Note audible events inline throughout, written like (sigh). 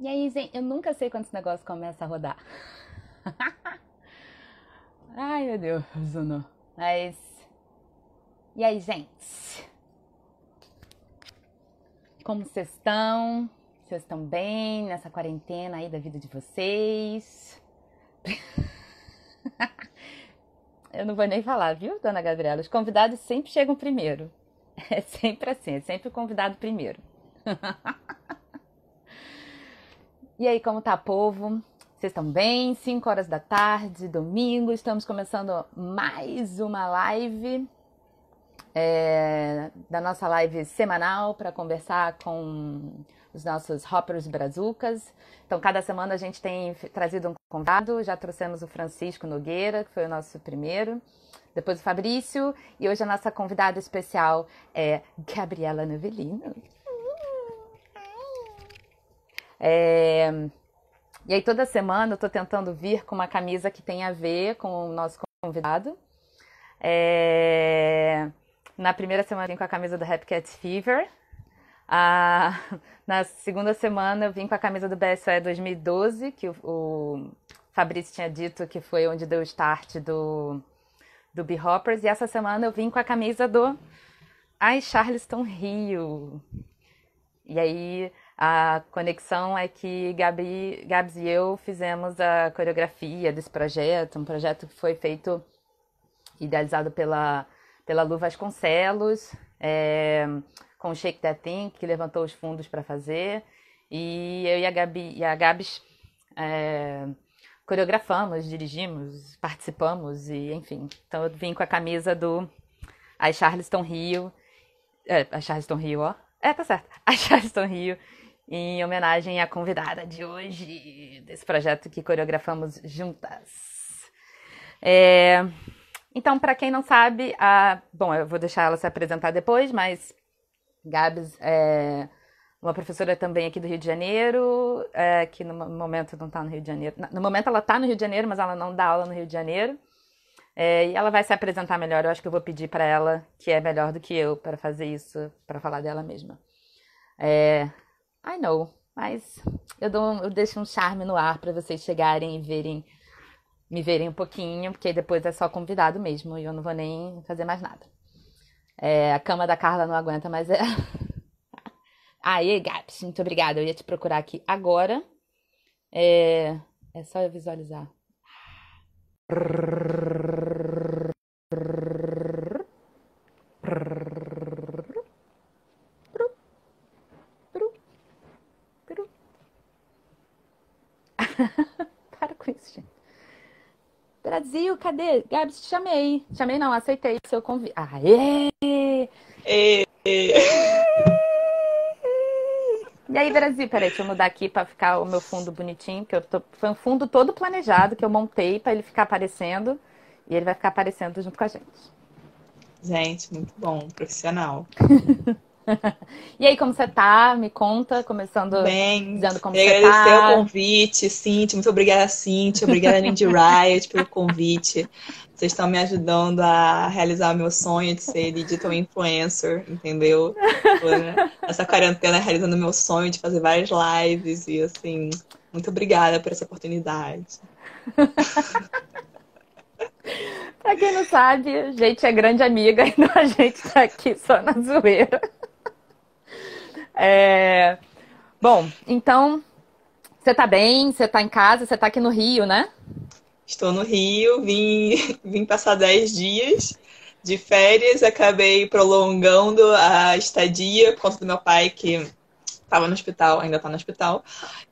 E aí, gente, eu nunca sei quando esse negócio começa a rodar. (laughs) Ai, meu Deus, Zuno. Mas. E aí, gente? Como vocês estão? Vocês estão bem nessa quarentena aí da vida de vocês? (laughs) Eu não vou nem falar, viu, dona Gabriela? Os convidados sempre chegam primeiro. (laughs) É sempre assim, é sempre o convidado primeiro. E aí, como tá, povo? Vocês estão bem? 5 horas da tarde, domingo, estamos começando mais uma live é, da nossa live semanal para conversar com os nossos hoppers brazucas. Então, cada semana a gente tem trazido um convidado. Já trouxemos o Francisco Nogueira, que foi o nosso primeiro. Depois o Fabrício. E hoje a nossa convidada especial é Gabriela Novelino. É, e aí toda semana eu estou tentando vir com uma camisa que tem a ver com o nosso convidado. É... Na primeira semana eu vim com a camisa do Happy Cat Fever. Ah, (laughs) na segunda semana eu vim com a camisa do BSOE 2012, que o, o Fabrício tinha dito que foi onde deu o start do, do B-Hoppers. E essa semana eu vim com a camisa do Ai Charleston Rio. E aí a conexão é que Gabi, Gabs e eu fizemos a coreografia desse projeto, um projeto que foi feito, idealizado pela, pela Lu Vasconcelos, é, com o Shake That Thing, que levantou os fundos para fazer. E eu e a Gabi e a Gabs é, coreografamos, dirigimos, participamos e enfim. Então eu vim com a camisa do a Charleston Rio. É, a Charleston Rio, ó. É, tá certo. (laughs) A Charleston Rio em homenagem à convidada de hoje, desse projeto que coreografamos juntas. É... Então, para quem não sabe, a... bom, eu vou deixar ela se apresentar depois, mas Gabs é uma professora também aqui do Rio de Janeiro, é, que no momento não está no Rio de Janeiro. No momento ela está no Rio de Janeiro, mas ela não dá aula no Rio de Janeiro. É, e ela vai se apresentar melhor. Eu acho que eu vou pedir para ela, que é melhor do que eu, para fazer isso, para falar dela mesma. É, I know, mas eu, dou, eu deixo um charme no ar para vocês chegarem e verem, me verem um pouquinho, porque depois é só convidado mesmo e eu não vou nem fazer mais nada. É, a cama da Carla não aguenta, mas é. Aí, Gaps, muito obrigada. Eu ia te procurar aqui agora. É, é só eu visualizar. (laughs) Para com isso, gente. Brasil, cadê? Gabs, te chamei. Chamei não, aceitei o seu convite. Aê! E... e aí, Brasil, peraí, deixa eu mudar aqui para ficar o meu fundo bonitinho, que eu tô... foi um fundo todo planejado que eu montei para ele ficar aparecendo e ele vai ficar aparecendo junto com a gente. Gente, muito bom, profissional. (laughs) (laughs) e aí, como você tá? Me conta, começando Bem, dizendo como você tá. agradecer o convite, Cintia. Muito obrigada, Cintia. Obrigada, Lindy Riot, pelo convite. Vocês estão me ajudando a realizar o meu sonho de ser digital influencer, entendeu? Essa quarentena realizando o meu sonho de fazer várias lives e, assim, muito obrigada por essa oportunidade. (laughs) pra quem não sabe, a gente é grande amiga, (laughs) então a gente tá aqui só na zoeira. É... Bom, então, você tá bem? Você tá em casa? Você tá aqui no Rio, né? Estou no Rio, vim, (laughs) vim passar 10 dias de férias, acabei prolongando a estadia por conta do meu pai que estava no hospital, ainda está no hospital.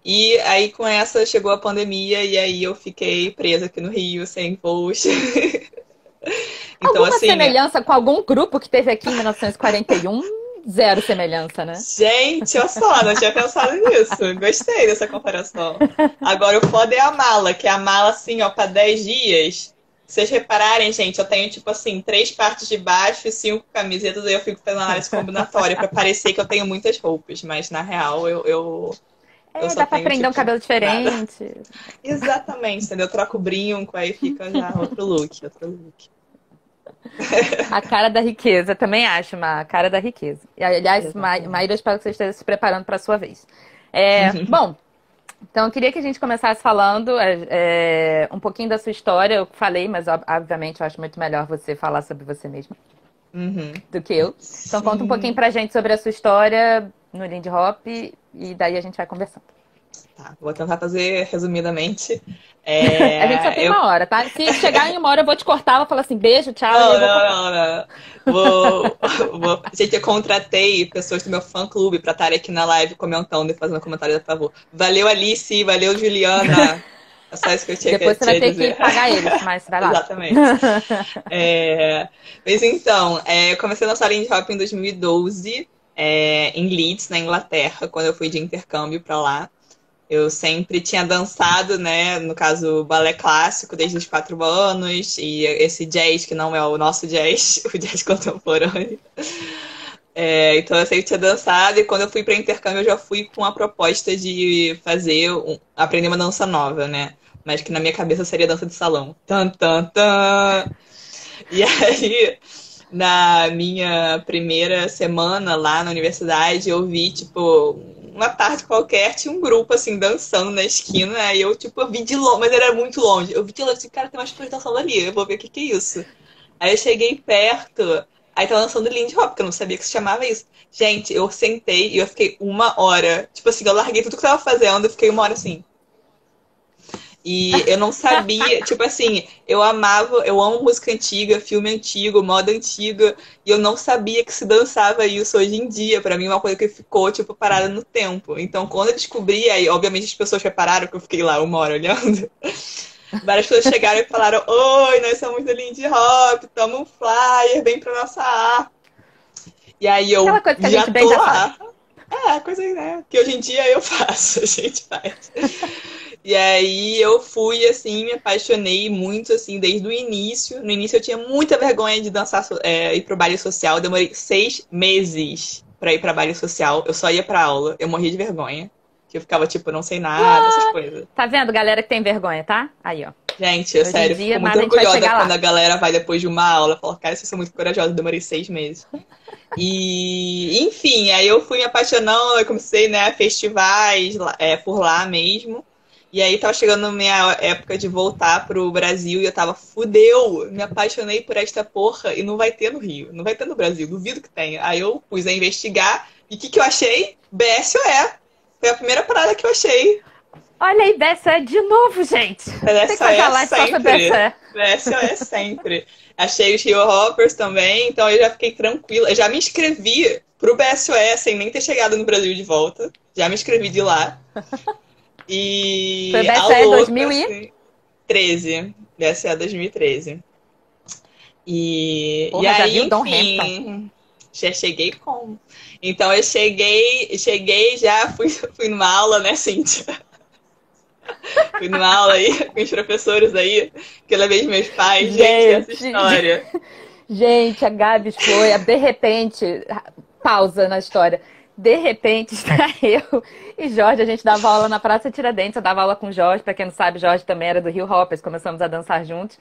E aí com essa chegou a pandemia e aí eu fiquei presa aqui no Rio, sem voos. (laughs) então, Alguma assim, semelhança com algum grupo que teve aqui em 1941? Zero semelhança, né? Gente, olha só, não tinha pensado nisso. Gostei dessa comparação. Agora, o foda é a mala, que é a mala, assim, ó, pra 10 dias. Se vocês repararem, gente, eu tenho, tipo assim, três partes de baixo e cinco camisetas, aí eu fico fazendo análise combinatória pra parecer que eu tenho muitas roupas, mas na real eu. eu é, eu dá pra prender tipo, um cabelo diferente. Nada. Exatamente, entendeu? Eu troco o brinco, aí fica já outro look, outro look. (laughs) A cara da riqueza, também acho, uma cara da riqueza. E, aliás, Maíra, espero que você esteja se preparando para a sua vez. É, (laughs) bom, Então, eu queria que a gente começasse falando é, é, um pouquinho da sua história. Eu falei, mas obviamente eu acho muito melhor você falar sobre você mesma uhum. do que eu. Então, Sim. conta um pouquinho pra gente sobre a sua história no Lindy Hop e daí a gente vai conversando. Tá, vou tentar fazer resumidamente. (laughs) É, a gente só tem eu... uma hora, tá? Se chegar em uma hora, eu vou te cortar, vou falar assim, beijo, tchau. Não, não, não, não, Vou, (laughs) vou... Gente, eu contratei pessoas do meu fã-clube pra estarem aqui na live comentando e fazendo comentário, por favor. Valeu, Alice, valeu, Juliana. É só isso que eu tinha Depois que, você vai ter dizer. que pagar eles, mas vai lá. Exatamente. é... Mas então, é, eu comecei a dançar Lindy Hop em 2012, é, em Leeds, na Inglaterra, quando eu fui de intercâmbio pra lá. Eu sempre tinha dançado, né? No caso, balé clássico desde os quatro anos, e esse jazz, que não é o nosso jazz, (laughs) o jazz contemporâneo. É, então eu sempre tinha dançado, e quando eu fui para intercâmbio, eu já fui com a proposta de fazer, um, aprender uma dança nova, né? Mas que na minha cabeça seria dança de salão. Tan, tan, tan. E aí, na minha primeira semana lá na universidade, eu vi, tipo, uma tarde qualquer, tinha um grupo, assim, dançando na esquina, aí eu, tipo, eu vi de longe, mas era muito longe. Eu vi de longe, assim, cara, tem umas pessoas dançando ali, eu vou ver o que que é isso. Aí eu cheguei perto, aí tava dançando Lindy Hop, porque eu não sabia que se chamava isso. Gente, eu sentei e eu fiquei uma hora, tipo assim, eu larguei tudo que eu tava fazendo, eu fiquei uma hora assim, e eu não sabia, (laughs) tipo assim, eu amava, eu amo música antiga, filme antigo, moda antiga, e eu não sabia que se dançava isso hoje em dia. Para mim, é uma coisa que ficou, tipo, parada no tempo. Então, quando eu descobri, aí, obviamente, as pessoas repararam que eu fiquei lá uma hora olhando. (laughs) Várias pessoas chegaram e falaram: Oi, nós somos do Lindy Hop, toma um flyer, vem pra nossa arte. E aí eu Aquela coisa que a já gente tô lá. É, coisa né, que hoje em dia eu (laughs) faço, a gente faz. E aí eu fui, assim, me apaixonei muito, assim, desde o início. No início eu tinha muita vergonha de dançar, é, ir pro baile social. Eu demorei seis meses para ir para baile social. Eu só ia pra aula. Eu morria de vergonha. Que eu ficava, tipo, não sei nada, ah, essas coisas. Tá vendo, galera que tem vergonha, tá? Aí, ó. Gente, eu Hoje sério, dia, fico muito orgulhosa quando lá. a galera vai depois de uma aula. Fala, cara, vocês são muito corajosos, demorei seis meses. e, enfim, aí eu fui me apaixonando, eu comecei, né, festivais é, por lá mesmo. E aí tava chegando a minha época de voltar pro Brasil e eu tava, fudeu, me apaixonei por esta porra e não vai ter no Rio, não vai ter no Brasil, duvido que tenha. Aí eu pus a investigar e o que, que eu achei? BSOE. Foi a primeira parada que eu achei. Olha aí, BSOE de novo, gente. BSOE sempre. BSOE sempre. Achei os Rio Hoppers também, então eu já fiquei tranquila. Eu já me inscrevi pro BSOE sem nem ter chegado no Brasil de volta. Já me inscrevi de lá. E Foi BSE 2013. BSE 2013. E, Porra, e aí, enfim, já cheguei com. Então eu cheguei, cheguei já, fui, (laughs) fui numa aula, né, Cíntia? (laughs) fui numa aula aí (laughs) com os professores aí, que eu levei os meus pais, gente, gente essa história. Gente, a Gabs foi, de repente, pausa na história de repente está (laughs) eu e Jorge, a gente dava aula na Praça Tiradentes, eu dava aula com o Jorge, para quem não sabe, Jorge também era do Rio Hoppers, começamos a dançar juntos.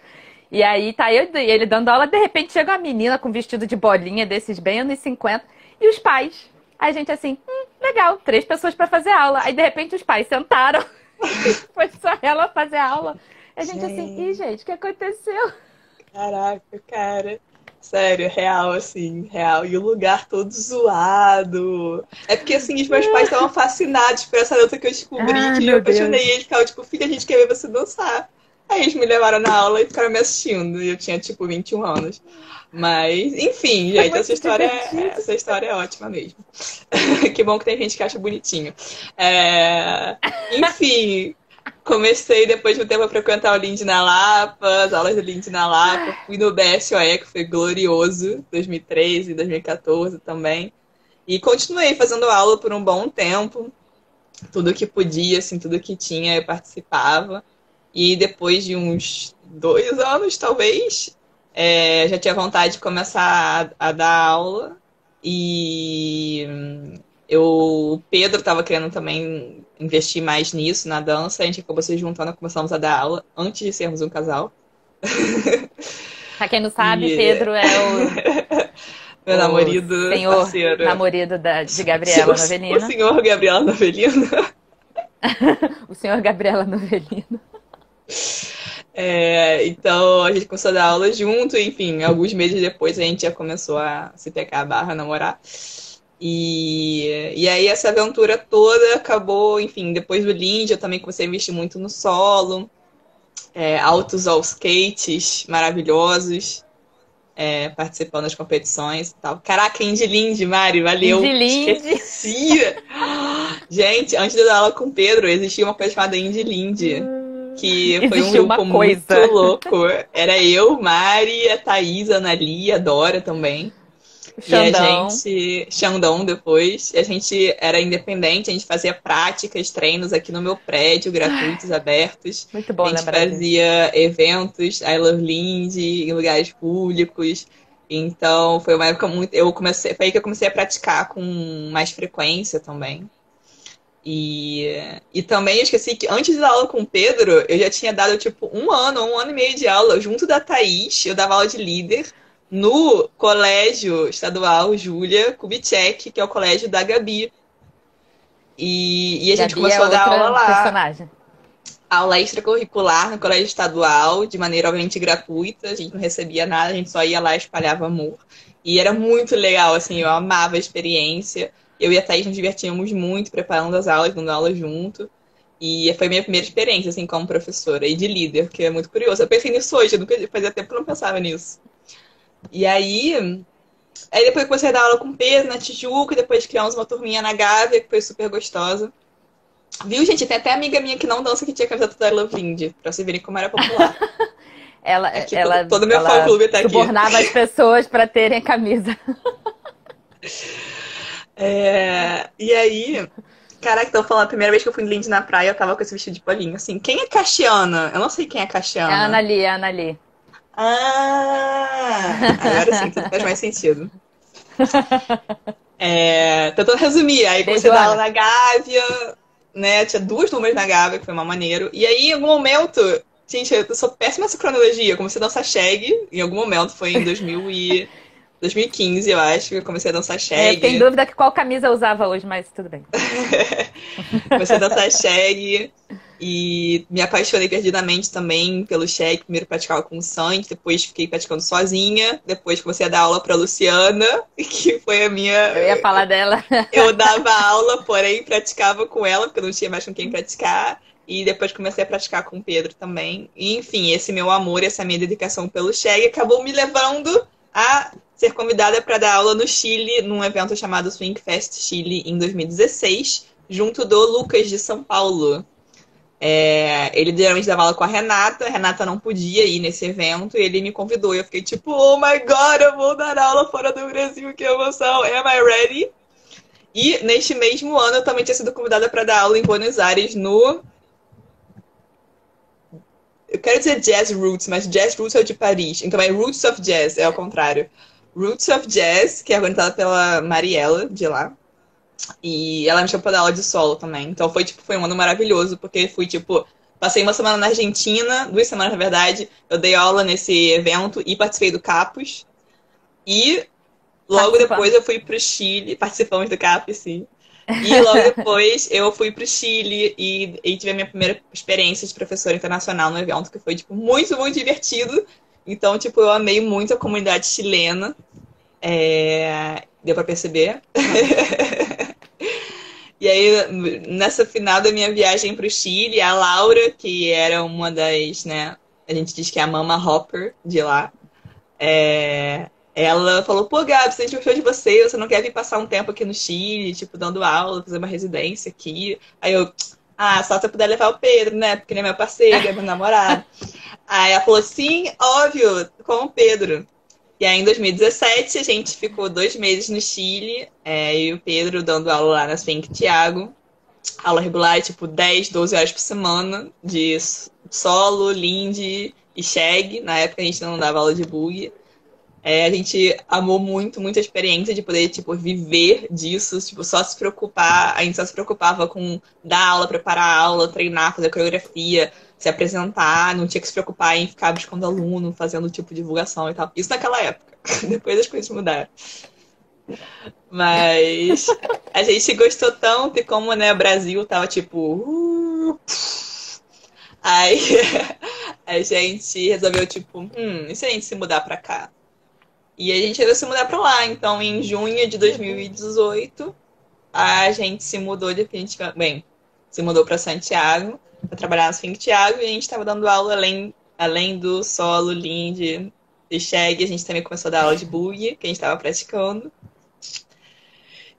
E aí tá eu e ele dando aula, de repente chega uma menina com vestido de bolinha desses bem anos 50 e os pais. Aí a gente assim, hum, legal, três pessoas para fazer aula. Aí de repente os pais sentaram, (laughs) foi só ela fazer aula. A gente, gente. assim, ih, gente, o que aconteceu? Caraca, cara. Sério, real, assim, real. E o lugar todo zoado. É porque, assim, os meus pais estavam fascinados por essa dança que eu descobri, ah, que eu apaixonei. E eles ficavam, tipo, filha, a gente quer ver você dançar. Aí eles me levaram na aula e ficaram me assistindo. E eu tinha, tipo, 21 anos. Mas, enfim, gente, é essa história, é, essa história é ótima mesmo. (laughs) que bom que tem gente que acha bonitinho. É... (laughs) Enfim, comecei depois de um tempo a frequentar o Lindy na Lapa, as aulas do Lindy na Lapa. Fui no BSOE, que foi glorioso, 2013, 2014 também. E continuei fazendo aula por um bom tempo. Tudo que podia, assim, tudo que tinha, eu participava. E depois de uns dois anos, talvez, é, já tinha vontade de começar a, a dar aula. E eu, o Pedro estava querendo também investir mais nisso, na dança. A gente acabou se juntando, começamos a dar aula antes de sermos um casal. (laughs) Pra quem não sabe, e... Pedro é o. (laughs) Meu o namorado senhor parceiro. namorado da, de (laughs) Gabriela Novelina. O senhor Gabriela Novelina. o senhor Gabriela Novelino. É, então a gente começou a dar aula junto, enfim, alguns meses depois a gente já começou a se pegar a barra, namorar. E, e aí essa aventura toda acabou, enfim, depois do Lindy eu também comecei a investir muito no solo, é, altos all skates maravilhosos, é, participando das competições e tal. Caraca, Indy Lindy, Mari, valeu! Indy Lindy! Esqueci! Gente, antes de eu dar aula com o Pedro, existia uma coisa chamada Indy Lindy. Que foi um grupo muito louco. Era eu, Mari, a Thaís, a Analia, a Dora também. Xandão. E a gente, Xandão depois, a gente era independente, a gente fazia práticas, treinos aqui no meu prédio, gratuitos, abertos. Muito bom, A gente fazia disso. eventos, I Love Lindy, em lugares públicos. Então, foi uma época muito. Eu comecei, foi aí que eu comecei a praticar com mais frequência também. E, e também eu esqueci que antes da aula com o Pedro, eu já tinha dado tipo um ano, um ano e meio de aula junto da Thaís. Eu dava aula de líder no colégio estadual Júlia Kubitschek, que é o colégio da Gabi. E, e a gente Gabi começou é a dar aula lá. Personagem. Aula extracurricular no colégio estadual, de maneira obviamente gratuita, a gente não recebia nada, a gente só ia lá e espalhava amor. E era muito legal, assim, eu amava a experiência. Eu e a Thaís nos divertíamos muito preparando as aulas, dando aula junto. E foi minha primeira experiência, assim, como professora e de líder, que é muito curioso. Eu pensei nisso hoje, eu nunca, fazia tempo que eu não pensava nisso. E aí, aí depois eu comecei a dar aula com peso na Tijuca, depois criamos uma turminha na Gávea, que foi super gostosa. Viu, gente? Tem até amiga minha que não dança que tinha camiseta da Love Indie, pra vocês verem como era popular. (laughs) ela, aqui, ela, todo, todo meu fã-clube tá aqui. subornava as pessoas para terem a camisa. (laughs) é, e aí, caraca, tô falando, a primeira vez que eu fui em Lindy na praia, eu tava com esse vestido de polinho, assim. Quem é Caxiana? Eu não sei quem é Caxiana. É a Anali, é a Anali. Ah! Agora sim, tudo faz mais sentido. É, tentando resumir, aí comecei a dar aula na Gávea, né? Tinha duas turmas na Gávea, que foi uma maneiro. E aí, em algum momento, gente, eu sou péssima nessa cronologia. Comecei a dançar shag, em algum momento, foi em 2000 e... (laughs) 2015, eu acho, que eu comecei a dançar shag. É, tem dúvida que qual camisa eu usava hoje, mas tudo bem. (laughs) comecei a dançar shag. E me apaixonei perdidamente também pelo cheque. Primeiro praticava com o Sandy, depois fiquei praticando sozinha. Depois comecei a dar aula para Luciana, (laughs) que foi a minha. Eu ia falar dela. Eu dava aula, porém praticava com ela, porque eu não tinha mais com quem praticar. E depois comecei a praticar com o Pedro também. E, enfim, esse meu amor, essa minha dedicação pelo cheque acabou me levando a ser convidada para dar aula no Chile, num evento chamado Swing Fest Chile, em 2016, junto do Lucas de São Paulo. É, ele geralmente dava aula com a Renata, a Renata não podia ir nesse evento e ele me convidou. E eu fiquei tipo, oh my god, eu vou dar aula fora do Brasil, que emoção! Am I ready? E neste mesmo ano eu também tinha sido convidada para dar aula em Buenos Aires no. Eu quero dizer Jazz Roots, mas Jazz Roots é o de Paris. Então é Roots of Jazz, é ao contrário. Roots of Jazz, que é organizada pela Mariela de lá. E ela me chamou pra dar aula de solo também. Então foi, tipo, foi um ano maravilhoso, porque fui, tipo, passei uma semana na Argentina, duas semanas, na verdade. Eu dei aula nesse evento e participei do Capus. E logo depois eu fui pro Chile, (laughs) participamos do Capus, sim. E logo (laughs) depois eu fui pro Chile e, e tive a minha primeira experiência de professora internacional no evento, que foi, tipo, muito, muito divertido. Então, tipo, eu amei muito a comunidade chilena. É... Deu pra perceber? (laughs) E aí, nessa final da minha viagem para o Chile, a Laura, que era uma das, né, a gente diz que é a Mama Hopper de lá, é, ela falou, pô, Gabi, se a gente gostou de você, você não quer vir passar um tempo aqui no Chile, tipo, dando aula, fazer uma residência aqui? Aí eu, ah, só se eu puder levar o Pedro, né, porque ele é meu parceiro, é meu namorado. (laughs) Aí ela falou, sim, óbvio, com o Pedro. E aí, em 2017, a gente ficou dois meses no Chile, é, e o Pedro dando aula lá na Swing Tiago. Aula regular, tipo, 10, 12 horas por semana, de solo, lindy e shag. Na época a gente não dava aula de bug. É, a gente amou muito, muito a experiência de poder, tipo, viver disso, tipo, só se preocupar, a gente só se preocupava com dar aula, preparar a aula, treinar, fazer coreografia, se apresentar, não tinha que se preocupar em ficar buscando aluno, fazendo tipo divulgação e tal. Isso naquela época. (laughs) Depois as coisas mudaram. Mas a gente gostou tanto e como né, o Brasil tava tipo, uh, Aí (laughs) a gente resolveu, tipo, hum, e se a gente se mudar pra cá? E a gente resolveu se mudar pra lá. Então, em junho de 2018, a gente se mudou definitivamente. Bem, se mudou para Santiago para trabalhar no Think Thiago e a gente estava dando aula além, além do solo, Lind e Shag. A gente também começou a dar aula de bug, que a gente estava praticando.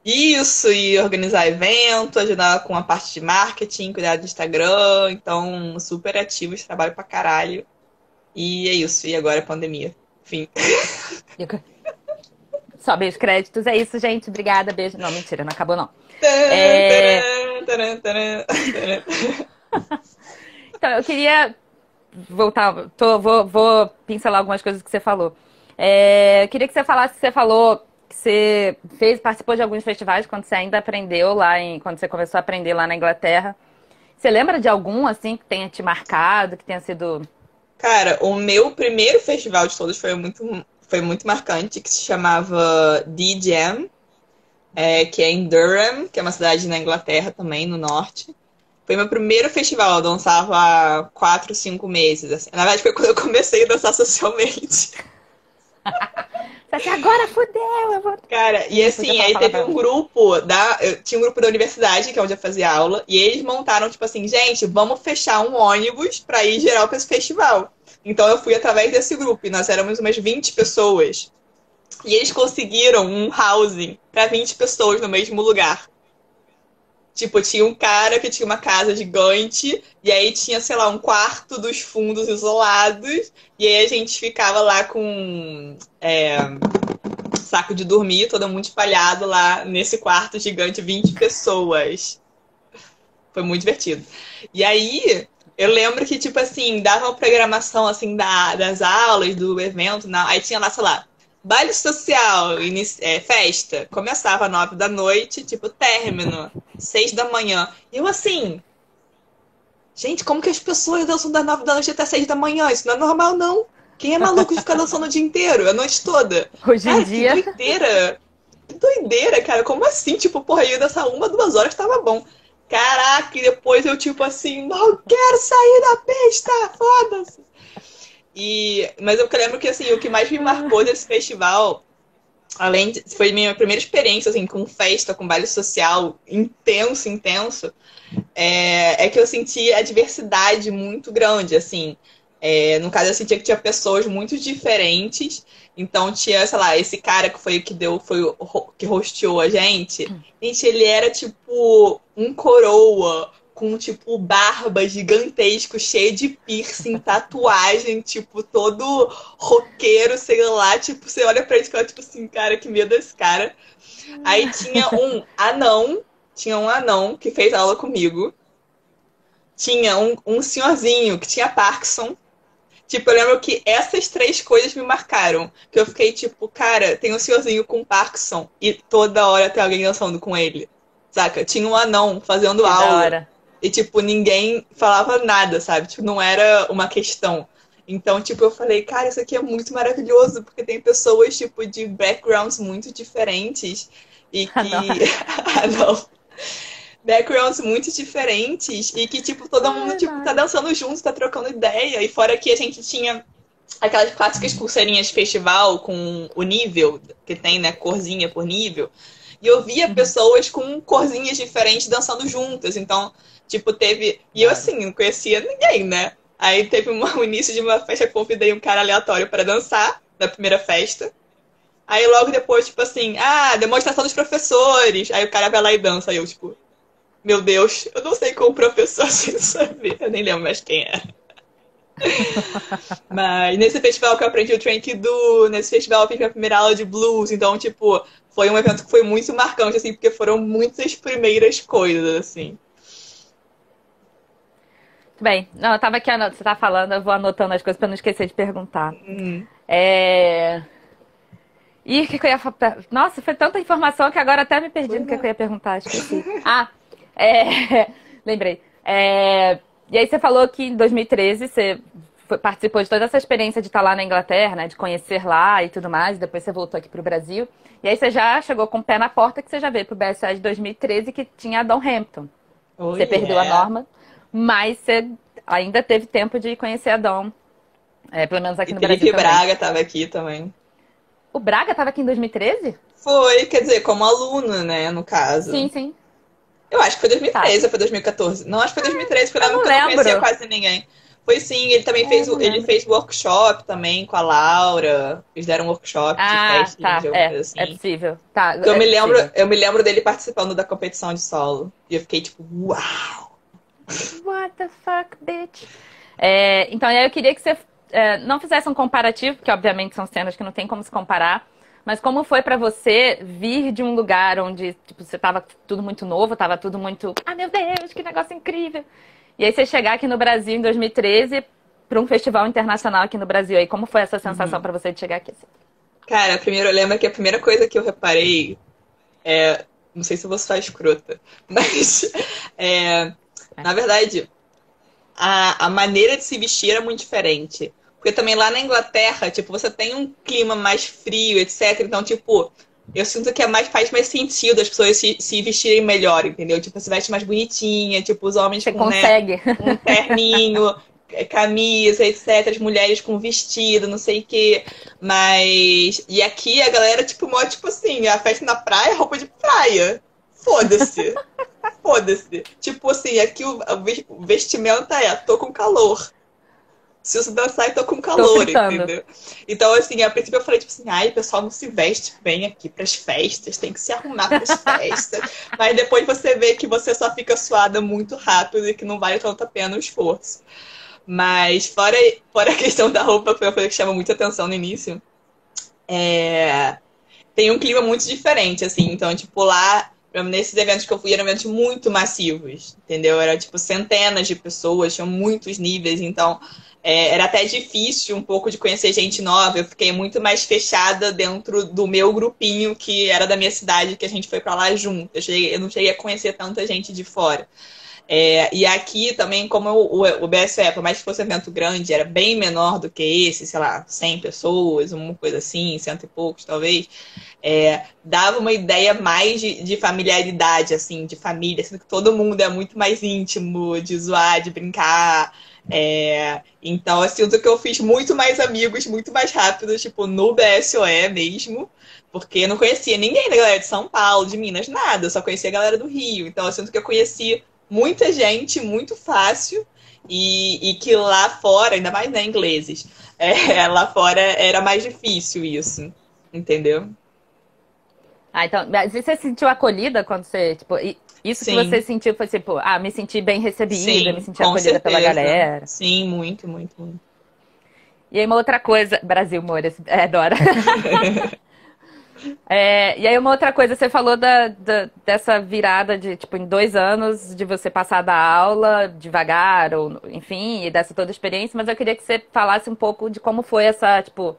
Isso, e organizar evento, ajudar com a parte de marketing, cuidar do Instagram. Então, super ativos, trabalho pra caralho. E é isso. E agora é pandemia. Enfim. (laughs) Só beijo créditos. É isso, gente. Obrigada. Beijo. Não, mentira, não acabou, não. É... (laughs) então, eu queria voltar. Tô, vou, vou pincelar algumas coisas que você falou. É, eu queria que você falasse que você falou que você fez, participou de alguns festivais quando você ainda aprendeu lá em, quando você começou a aprender lá na Inglaterra. Você lembra de algum assim que tenha te marcado, que tenha sido Cara, o meu primeiro festival de todos foi muito, foi muito marcante, que se chamava D-Jam, é, que é em Durham, que é uma cidade na Inglaterra também, no norte. Foi meu primeiro festival, eu dançava há quatro, cinco meses. Assim. Na verdade, foi quando eu comecei a dançar socialmente. (laughs) Você agora fudeu, eu vou. (laughs) Cara, e assim, aí teve um grupo da. Eu tinha um grupo da universidade, que é onde eu fazia aula, e eles montaram, tipo assim, gente, vamos fechar um ônibus pra ir geral pra esse festival. Então eu fui através desse grupo, e nós éramos umas 20 pessoas. E eles conseguiram um housing para 20 pessoas no mesmo lugar. Tipo, tinha um cara que tinha uma casa gigante, e aí tinha, sei lá, um quarto dos fundos isolados, e aí a gente ficava lá com é, saco de dormir, todo mundo espalhado lá nesse quarto gigante, 20 pessoas. Foi muito divertido. E aí, eu lembro que, tipo assim, dava uma programação, assim, da, das aulas, do evento, na, aí tinha lá, sei lá, baile social, é, festa, começava às nove da noite, tipo, término, seis da manhã. E eu assim, gente, como que as pessoas dançam das nove da noite até seis da manhã? Isso não é normal, não. Quem é maluco de ficar dançando o dia inteiro, a noite toda? Hoje cara, em dia. Que doideira. Que doideira, cara. Como assim? Tipo, porra, eu ia dançar uma, duas horas, tava bom. Caraca, e depois eu, tipo assim, não quero sair da pista, foda-se. E, mas eu lembro que assim, o que mais me marcou desse festival, além de, foi minha primeira experiência assim, com festa, com baile social intenso, intenso, é, é que eu senti a diversidade muito grande, assim. É, no caso, eu sentia que tinha pessoas muito diferentes. Então tinha, sei lá, esse cara que foi o que deu, foi o que rosteou a gente. Gente, ele era tipo um coroa com, tipo, barba gigantesco, cheio de piercing, tatuagem, tipo, todo roqueiro, sei lá. Tipo, você olha pra ele e fala, tipo assim, cara, que medo desse cara. Aí tinha um anão, tinha um anão que fez aula comigo. Tinha um, um senhorzinho que tinha Parkinson. Tipo, eu lembro que essas três coisas me marcaram. Que eu fiquei tipo, cara, tem um senhorzinho com Parkinson e toda hora tem alguém dançando com ele. Saca? Tinha um anão fazendo que aula. E, tipo, ninguém falava nada, sabe? Tipo, não era uma questão. Então, tipo, eu falei, cara, isso aqui é muito maravilhoso, porque tem pessoas, tipo, de backgrounds muito diferentes. E que. (laughs) ah, não. Backgrounds muito diferentes. E que, tipo, todo mundo, tipo, tá dançando junto, tá trocando ideia. E fora que a gente tinha aquelas clássicas pulseirinhas de festival com o nível que tem, né? Corzinha por nível. E eu via uhum. pessoas com corzinhas diferentes dançando juntas. Então, Tipo, teve. E eu, assim, não conhecia ninguém, né? Aí teve uma, (laughs) o início de uma festa, convidei um cara aleatório para dançar, da primeira festa. Aí logo depois, tipo assim, ah, demonstração dos professores. Aí o cara vai lá e dança. Aí eu, tipo, meu Deus, eu não sei como professor (laughs) assim saber. Eu nem lembro mais quem era. (laughs) Mas nesse festival que eu aprendi o Trank Do, nesse festival eu fiz minha primeira aula de blues. Então, tipo, foi um evento que foi muito marcante, assim, porque foram muitas primeiras coisas, assim. Bem, não, eu tava aqui, você tá falando, eu vou anotando as coisas para não esquecer de perguntar. Uhum. É... Ih, o que, que eu ia falar? Nossa, foi tanta informação que agora até me perdi no que, que eu ia perguntar, esqueci. (laughs) ah, é... (laughs) lembrei. É... E aí você falou que em 2013 você participou de toda essa experiência de estar lá na Inglaterra, né, de conhecer lá e tudo mais, e depois você voltou aqui para o Brasil. E aí você já chegou com o pé na porta que você já veio para o BSA de 2013 que tinha a Dom Hampton. Oh, você yeah. perdeu a norma mas você ainda teve tempo de conhecer a Dom. É, pelo menos aqui e no Felipe Brasil. Braga também. estava aqui também. O Braga estava aqui em 2013? Foi, quer dizer, como aluno, né, no caso. Sim, sim. Eu acho que foi 2013 ou foi 2014. Não, acho que foi 2013, porque eu Eu não lembro eu não conhecia lembro. quase ninguém. Foi sim, ele também É, fez, o- ele lembro. fez workshop também com a Laura. Eles deram um workshop de Ah, testing, tá. de alguma É, coisa assim. é possível. Tá, eu, é me lembro, possível. eu me lembro dele participando da competição de solo. E eu fiquei tipo, uau! What the fuck, bitch? É, então, eu queria que você é, não fizesse um comparativo, porque obviamente são cenas que não tem como se comparar. Mas como foi pra você vir de um lugar onde tipo, você tava tudo muito novo, tava tudo muito. Ah, meu Deus, que negócio incrível! E aí você chegar aqui no Brasil em 2013 para um festival internacional aqui no Brasil. Aí como foi essa sensação pra você de chegar aqui? Cara, primeiro eu lembro que a primeira coisa que eu reparei é. Não sei se eu vou soar escrota, (laughs) mas. é, na verdade, a, a maneira de se vestir era muito diferente. Porque também lá na Inglaterra, tipo, você tem um clima mais frio, etc. Então, tipo, eu sinto que é mais, faz mais sentido as pessoas se, se vestirem melhor, entendeu? Tipo, se veste mais bonitinha, tipo, os homens Você com, né, consegue? um terninho, eh, camisa, etc. As mulheres com vestido, não sei o quê. Mas. E aqui a galera, tipo, mó, tipo assim, a festa na praia, roupa de praia. Foda-se. (laughs) Foda-se. Tipo assim, aqui o, o ves- o vestimenta é, tô com calor. Se eu dançar, eu tô com calor, fritando. entendeu? Então, assim, a princípio eu falei, tipo assim, ai, o pessoal não se veste bem aqui pras festas, tem que se arrumar pras (laughs) festas. Mas depois você vê que você só fica suada muito rápido e que não vale tanto a pena o esforço. Mas fora, fora a questão da roupa, foi uma coisa que chama muita atenção no início. É, tem um clima muito diferente, assim. Então, tipo, lá, nesses eventos que eu fui, eram eventos muito massivos, entendeu? Era, tipo, centenas de pessoas, tinham muitos níveis. Então, é, era até difícil um pouco de conhecer gente nova. Eu fiquei muito mais fechada dentro do meu grupinho, que era da minha cidade, que a gente foi pra lá junto. Eu, cheguei- eu não cheguei a conhecer tanta gente de fora. É, e aqui também, como o, o, BSE, por mais que fosse evento grande, era bem menor do que esse, sei lá, 100 pessoas, uma coisa assim, cento e poucos talvez, é, dava uma ideia mais de, de familiaridade, assim, de família, sendo que todo mundo é muito mais íntimo, de zoar, de brincar. É, então, eu sinto que eu fiz muito mais amigos, muito mais rápido, tipo, no BSOE mesmo, porque eu não conhecia ninguém da galera de São Paulo, de Minas, nada, eu só conhecia a galera do Rio. Então, eu sinto que eu conheci muita gente muito fácil e, e que lá fora, ainda mais né, ingleses, (laughs) é, lá fora era mais difícil isso, entendeu? Ah, então, você se sentiu acolhida quando você, tipo, isso que Sim. você sentiu foi tipo, ah, me senti bem recebida, Sim, me senti acolhida pela certeza. galera. Sim, muito, muito, muito. E aí uma outra coisa, Brasil, Mores, é, Dora. (laughs) É, e aí uma outra coisa, você falou da, da- dessa virada de, tipo, em dois anos, de você passar da aula devagar, ou enfim, e dessa toda a experiência, mas eu queria que você falasse um pouco de como foi essa, tipo,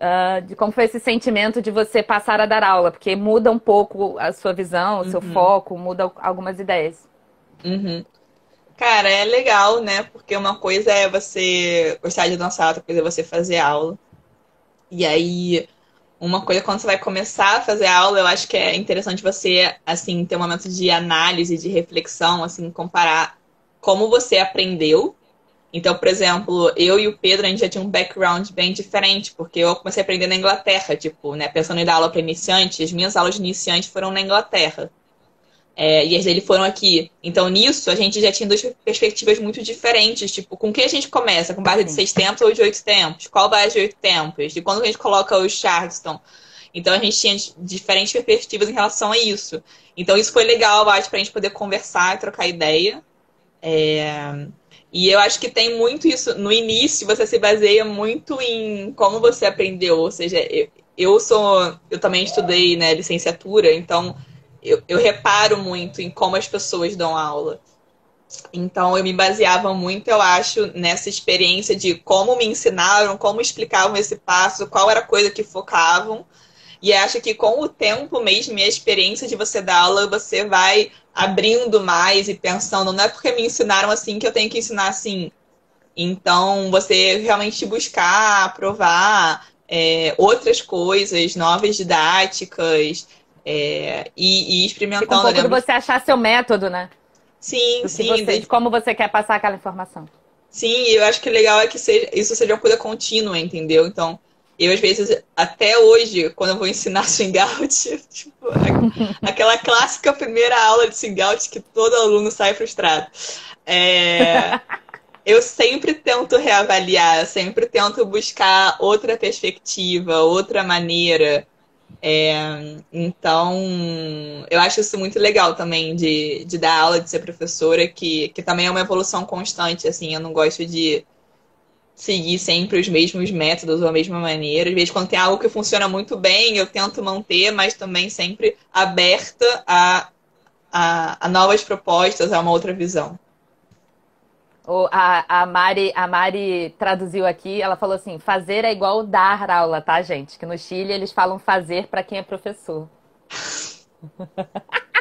ah, de como foi esse sentimento de você passar a dar aula, porque muda um pouco a sua visão, o seu Uhum. foco, muda algumas ideias. Uhum. Cara, é legal, né? Porque uma coisa é você gostar de dançar, outra coisa é você fazer aula. E aí, uma coisa quando você vai começar a fazer aula, eu acho que é interessante você, assim, ter um momento de análise, de reflexão, assim, comparar como você aprendeu. Então, por exemplo, eu e o Pedro, a gente já tinha um background bem diferente, porque eu comecei a aprender na Inglaterra, tipo, né? Pensando em dar aula para iniciante, as minhas aulas de iniciante foram na Inglaterra. É, e as dele foram aqui. Então, nisso, a gente já tinha duas perspectivas muito diferentes. Tipo, com que a gente começa? Com base de seis tempos ou de oito tempos? Qual base de oito tempos? De quando a gente coloca os Charleston? Então, a gente tinha diferentes perspectivas em relação a isso. Então, isso foi legal, eu acho, pra gente poder conversar e trocar ideia. É, E eu acho que tem muito isso. No início, você se baseia muito em como você aprendeu. Ou seja, eu, eu sou. Eu também estudei, né, licenciatura, então eu, eu reparo muito em como as pessoas dão aula. Então eu me baseava muito, eu acho, nessa experiência de como me ensinaram, como explicavam esse passo, qual era a coisa que focavam. E acho que com o tempo mesmo e a experiência de você dar aula, você vai abrindo mais e pensando, não é porque me ensinaram assim que eu tenho que ensinar assim. Então, você realmente buscar, provar é, outras coisas, novas didáticas é, e, e Fica um experimentando. pouco de você achar seu método, né? Sim, sim. Você, de como você quer passar aquela informação. Sim, eu acho que o legal é que seja, isso seja uma coisa contínua, entendeu? Então, eu, às vezes, até hoje, quando eu vou ensinar (laughs) swing out, tipo, aquela clássica primeira aula de swing out que todo aluno sai frustrado. É, (laughs) eu sempre tento reavaliar, sempre tento buscar outra perspectiva, outra maneira. É, então, eu acho isso muito legal também de, de dar aula, de ser professora, que, que também é uma evolução constante, assim, eu não gosto de seguir sempre os mesmos métodos ou a mesma maneira. Às vezes, quando tem algo que funciona muito bem, eu tento manter, mas também sempre aberta a, a, a novas propostas, a uma outra visão. A, a, Mari, a Mari traduziu aqui, ela falou assim: fazer é igual dar aula, tá, gente? Que no Chile eles falam fazer para quem é professor. (laughs)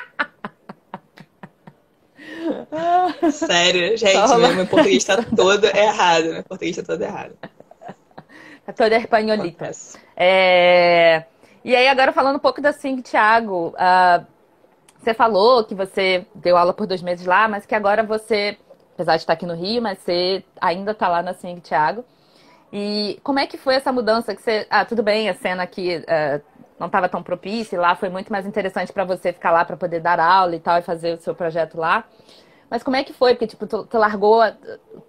Sério, gente, meu, meu português está todo errado. Meu português está todo errado. Tá todo espanholito. É... E aí, agora falando um pouco da Swing, Thiago, uh, você falou que você deu aula por dois meses lá, mas que agora você apesar de estar aqui no Rio, mas você ainda está lá na Swing Thiago. E como é que foi essa mudança que você. Ah, tudo bem, a cena aqui uh, não estava tão propícia, lá foi muito mais interessante para você ficar lá para poder dar aula e tal e fazer o seu projeto lá. Mas como é que foi? Porque, tipo, tu, tu largou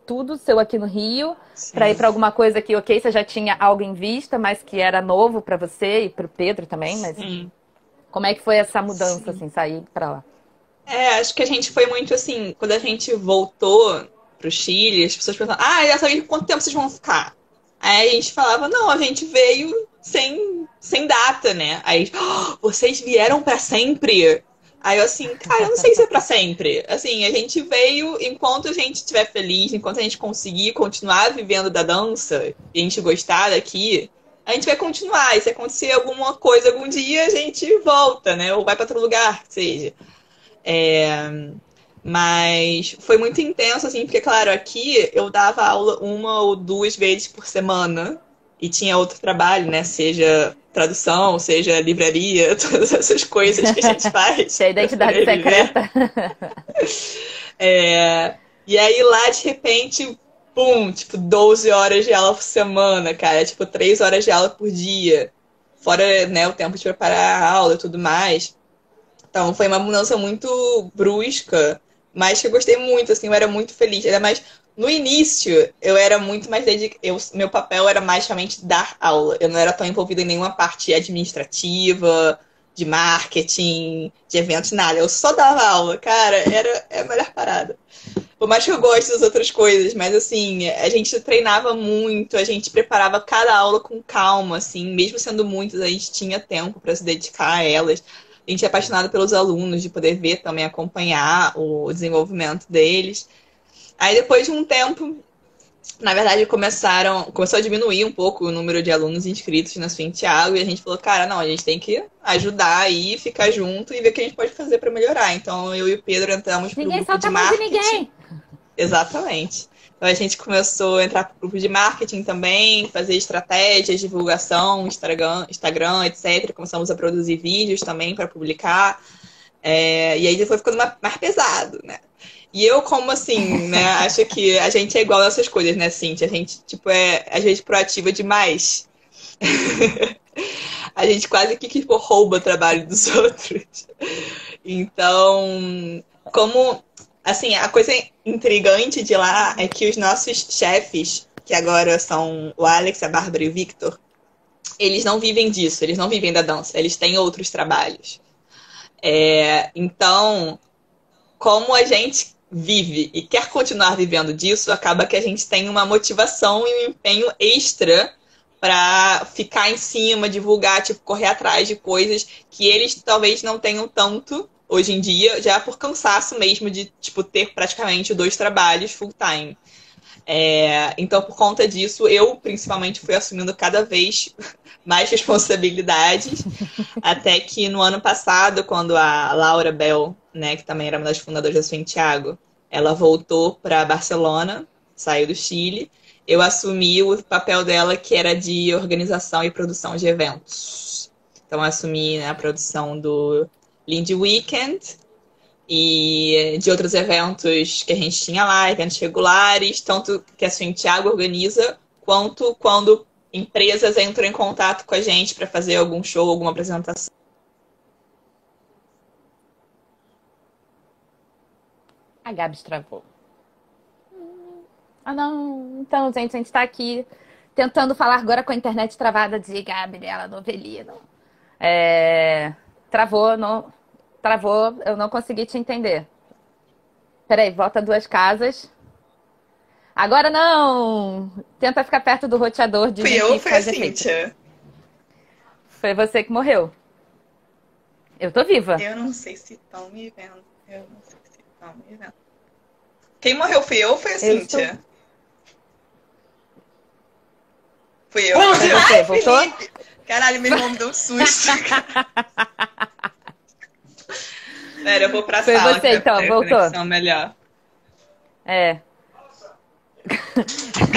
tudo seu aqui no Rio para ir para alguma coisa que, ok, você já tinha algo em vista, mas que era novo para você e para o Pedro também, mas Sim. como é que foi essa mudança, Sim. assim, sair para lá? É, acho que a gente foi muito assim, quando a gente voltou pro Chile, as pessoas perguntavam, ah, já sabia quanto tempo vocês vão ficar? Aí a gente falava, não, a gente veio sem, sem data, né? Aí, oh, vocês vieram para sempre? Aí eu assim, cara, eu não sei se é pra sempre. Assim, a gente veio enquanto a gente estiver feliz, enquanto a gente conseguir continuar vivendo da dança e a gente gostar daqui, a gente vai continuar. E se acontecer alguma coisa algum dia, a gente volta, né? Ou vai para outro lugar, que seja. É, mas foi muito intenso, assim, porque, claro, aqui eu dava aula uma ou duas vezes por semana e tinha outro trabalho, né? Seja tradução, seja livraria, (laughs) todas essas coisas que a gente (laughs) faz. Cheia identidade secreta. (laughs) é, e aí lá, de repente, pum, tipo, 12 horas de aula por semana, cara. Tipo, 3 horas de aula por dia. Fora, né, o tempo de preparar a aula e tudo mais. Então foi uma mudança muito brusca, mas que eu gostei muito, assim, eu era muito feliz. Ainda mais no início, eu era muito mais dedicada. Meu papel era mais realmente dar aula. Eu não era tão envolvida em nenhuma parte administrativa, de marketing, de eventos, nada. Eu só dava aula, cara, era é a melhor parada. Por mais que eu goste das outras coisas, mas assim, a gente treinava muito, a gente preparava cada aula com calma, assim, mesmo sendo muitas, a gente tinha tempo para se dedicar a elas a gente é apaixonado pelos alunos, de poder ver também, acompanhar o desenvolvimento deles. Aí depois de um tempo, na verdade, começaram, começou a diminuir um pouco o número de alunos inscritos na Swing Thiago e a gente falou, cara, não, a gente tem que ajudar aí, ficar junto e ver o que a gente pode fazer para melhorar. Então eu e o Pedro entramos o grupo de marketing. Ninguém. Exatamente. Então a gente começou a entrar para o grupo de marketing também, fazer estratégias, divulgação, Instagram, Instagram, etc. Começamos a produzir vídeos também para publicar. É, e aí foi ficando mais pesado, né? E eu, como assim, né, (laughs) acho que a gente é igual nessas coisas, né, Cintia? A gente, tipo, é, às vezes, proativa demais. (laughs) a gente quase que tipo, rouba o trabalho dos (laughs) outros. Então, como assim, a coisa intrigante de lá é que os nossos chefes, que agora são o Alex, a Bárbara e o Victor, eles não vivem disso, eles não vivem da dança, eles têm outros trabalhos. É, então, como a gente vive e quer continuar vivendo disso, acaba que a gente tem uma motivação e um empenho extra para ficar em cima, divulgar, tipo, correr atrás de coisas que eles talvez não tenham tanto hoje em dia, já por cansaço mesmo de, tipo, ter praticamente dois trabalhos full time. É, então, por conta disso, eu principalmente fui assumindo cada vez (laughs) mais responsabilidades, (laughs) até que no ano passado, quando a Laura Bell, né, que também era uma das fundadoras da Santiago, ela voltou para Barcelona, saiu do Chile, eu assumi o papel dela que era de organização e produção de eventos. Então, assumi né, a produção do Lindy Weekend e de outros eventos que a gente tinha lá, eventos regulares, tanto que a Santiago organiza, quanto quando empresas entram em contato com a gente para fazer algum show, alguma apresentação. A Gabs travou. Ah, não. Então, gente, a gente está aqui tentando falar agora com a internet travada de Gabriela Novelino. É... Travou, não... Travou, eu não consegui te entender. Peraí, volta duas casas. Agora não! Tenta ficar perto do roteador de. Fui eu ou foi a Cíntia? Foi você que morreu. Eu tô viva. Eu não sei se estão me vendo. Eu não sei se estão me vendo. Quem morreu foi eu ou foi a Cíntia? Estou... Fui eu. Ai, voltou? Caralho, meu irmão me deu um susto. (laughs) Pera, eu vou pra Foi sala. Foi você, então, voltou. melhor. É.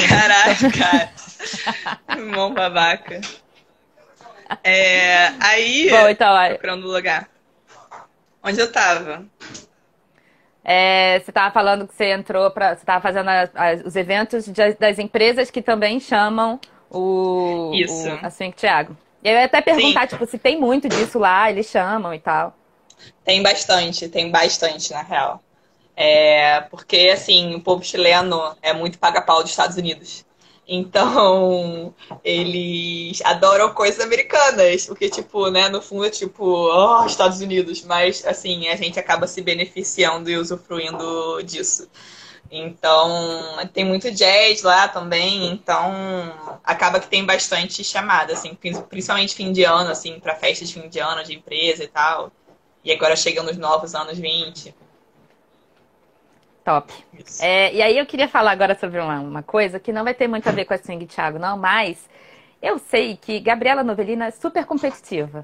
Caralho, cara. Irmão babaca. É, aí, Bom, então, procurando lugar. Onde eu tava? É, você estava falando que você entrou para. Você estava fazendo a, a, os eventos de, das empresas que também chamam o, Isso. o a Swing Thiago. E eu ia até perguntar, Sim. tipo, se tem muito disso lá, eles chamam e tal. Tem bastante, tem bastante, na real. É, porque, assim, o povo chileno é muito paga-pau dos Estados Unidos. Então, (laughs) eles adoram coisas americanas, porque, tipo, né, no fundo é tipo, oh, Estados Unidos, mas, assim, a gente acaba se beneficiando e usufruindo disso. Então, tem muito jazz lá também, então acaba que tem bastante chamada, assim, principalmente fim de ano, assim, para festas de fim de ano de empresa e tal. E agora chegando os novos anos 20. Top. É, e aí eu queria falar agora sobre uma, uma, coisa que não vai ter muito a ver com a Swing Thiago, não, mas eu sei que Gabriela Novelina é super competitiva.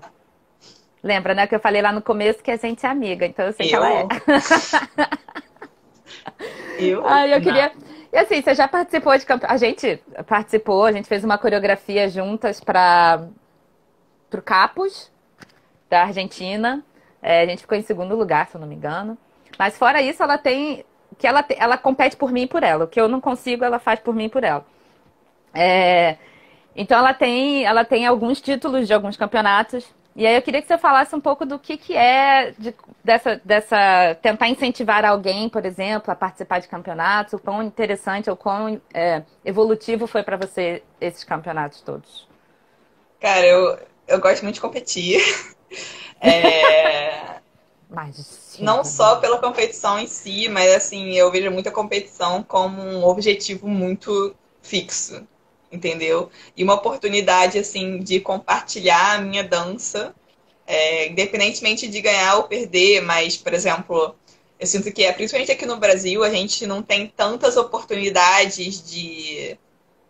Lembra, né, que eu falei lá no começo que a gente é amiga, então eu sei eu? que ela é. (laughs) eu? Ah, eu queria. E assim, você já participou de campeonato? A gente participou, a gente fez uma coreografia juntas para o Capos, da Argentina. É, a gente ficou em segundo lugar, se eu não me engano. Mas fora isso, ela tem que ela, ela compete por mim e por ela. O que eu não consigo, ela faz por mim e por ela. É, então ela tem, ela tem alguns títulos de alguns campeonatos. E aí eu queria que você falasse um pouco do que, que é de, dessa, dessa. tentar incentivar alguém, por exemplo, a participar de campeonatos, o quão interessante ou quão é, evolutivo foi para você esses campeonatos todos. Cara, eu, eu gosto muito de competir. (laughs) É... Mas, não só pela competição em si, mas assim, eu vejo muita competição como um objetivo muito fixo, entendeu? E uma oportunidade, assim, de compartilhar a minha dança, é, independentemente de ganhar ou perder, mas, por exemplo, eu sinto que, é, principalmente aqui no Brasil, a gente não tem tantas oportunidades de,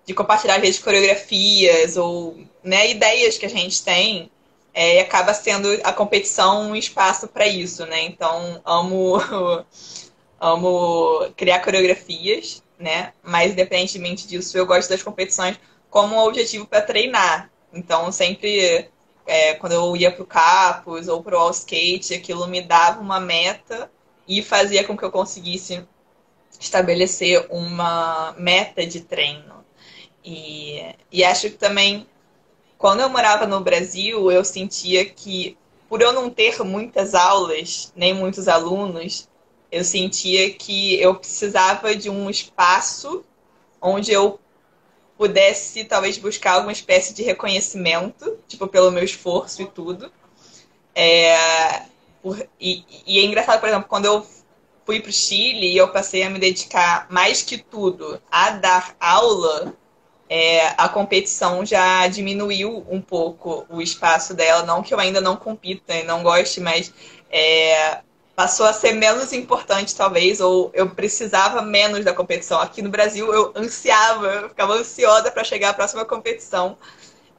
de compartilhar, às vezes, coreografias ou né, ideias que a gente tem é, e acaba sendo a competição um espaço para isso, né? Então, amo, (laughs) amo criar coreografias, né? Mas, independentemente disso, eu gosto das competições como um objetivo para treinar. Então, sempre, é, quando eu ia para o Capos ou para o All Skate, aquilo me dava uma meta e fazia com que eu conseguisse estabelecer uma meta de treino. E, e acho que também quando eu morava no Brasil, eu sentia que, por eu não ter muitas aulas, nem muitos alunos, eu sentia que eu precisava de um espaço onde eu pudesse talvez buscar alguma espécie de reconhecimento, tipo, pelo meu esforço e tudo. É, por, e, e, é engraçado, por exemplo, quando eu fui para o Chile e eu passei a me dedicar mais que tudo a dar aula, é, a competição já diminuiu um pouco o espaço dela. Não que eu ainda não compita e não goste, mas é, passou a ser menos importante, talvez, ou eu precisava menos da competição. Aqui no Brasil eu ansiava, eu ficava ansiosa para chegar à próxima competição.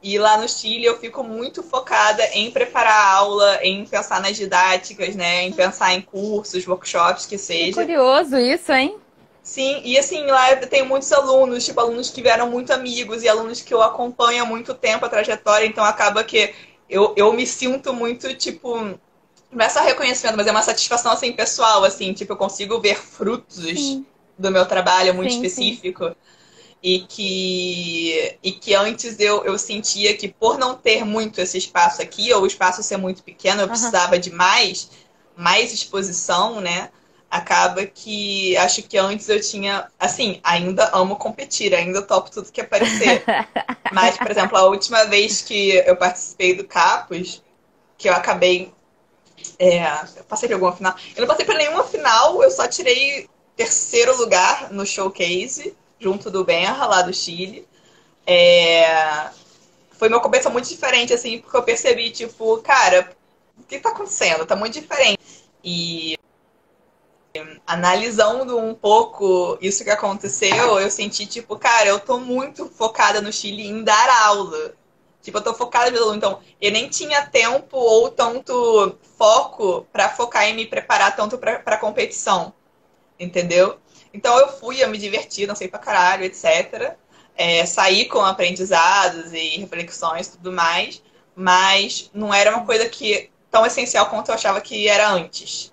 E lá no Chile eu fico muito focada em preparar a aula, em pensar nas didáticas, né? Em pensar em cursos, workshops, que seja. Que curioso isso, hein? Sim, e assim, lá eu tenho muitos alunos, tipo, alunos que vieram muito amigos e alunos que eu acompanho há muito tempo a trajetória, então acaba que eu, eu me sinto muito, tipo, não é só reconhecimento, mas é uma satisfação assim pessoal, assim, tipo, eu consigo ver frutos sim. do meu trabalho muito sim, específico. Sim. E que, e que antes eu, eu sentia que por não ter muito esse espaço aqui, ou o espaço ser muito pequeno, eu uhum. precisava de mais, mais exposição, né? Acaba que acho que antes eu tinha, assim, ainda amo competir, ainda topo tudo que aparecer. (laughs) Mas, por exemplo, a última vez que eu participei do Capos, que eu acabei é, eu passei por alguma final. Eu não passei por nenhuma final, eu só tirei terceiro lugar no showcase, junto do Benra, lá do Chile. É, foi uma competição muito diferente, assim, porque eu percebi, tipo, cara, o que tá acontecendo? Tá muito diferente. E analisando um pouco isso que aconteceu, eu senti, tipo, cara, eu tô muito focada no Chile em dar aula. Tipo, eu tô focada no aluno. Então, eu nem tinha tempo ou tanto foco para focar em me preparar tanto para competição. Entendeu? Então, eu fui, eu me diverti, não sei pra caralho, etc. É, saí com aprendizados e reflexões e tudo mais. Mas não era uma coisa que tão essencial quanto eu achava que era antes.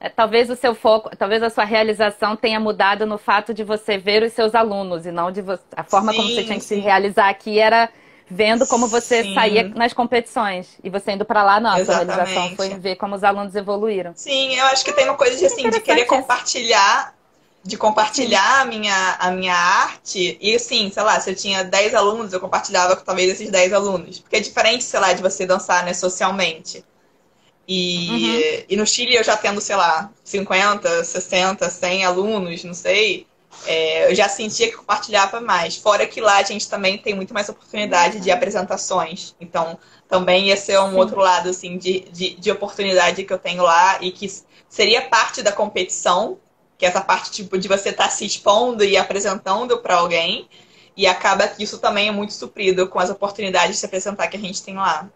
É, talvez o seu foco, talvez a sua realização tenha mudado no fato de você ver os seus alunos e não de você, a forma sim, como você tinha que sim. se realizar aqui era vendo como você Sim. saía nas competições. E você indo para lá, nossa, Exatamente. a realização foi ver como os alunos evoluíram. Sim, eu acho que tem uma coisa de, assim, de querer compartilhar de compartilhar a minha, a minha arte. E assim, sei lá, se eu tinha 10 alunos, eu compartilhava com talvez esses 10 alunos. Porque é diferente, sei lá, de você dançar, né, socialmente. E, uhum. e no Chile eu já tendo, sei lá, 50, 60, 100 alunos, não sei é, eu já sentia que compartilhava mais. Fora que lá a gente também tem muito mais oportunidade uhum. de apresentações. Então, também ia ser um Sim. outro lado, assim, de, de, de, oportunidade que eu tenho lá e que seria parte da competição, que é essa parte, tipo, de você estar tá se expondo e apresentando para alguém. E acaba que isso também é muito suprido com as oportunidades de se apresentar que a gente tem lá.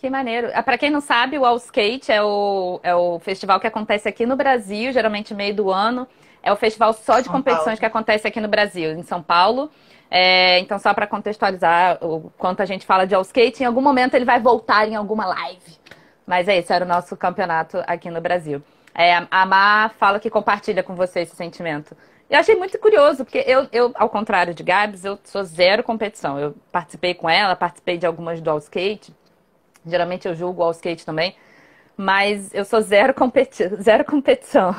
Que maneiro. Ah, para quem não sabe, o All Skate é o, é o festival que acontece aqui no Brasil, geralmente meio do ano. É o festival só de São competições Paulo. que acontece aqui no Brasil, em São Paulo. É, então, só para contextualizar o quanto a gente fala de all skate, em algum momento ele vai voltar em alguma live. Mas é isso, era o nosso campeonato aqui no Brasil. É, a Má fala que compartilha com você esse sentimento. Eu achei muito curioso, porque eu, eu, ao contrário de Gabs, eu sou zero competição. Eu participei com ela, participei de algumas do all skate. Geralmente eu julgo all skate também. Mas eu sou zero, competi (laughs) zero competição.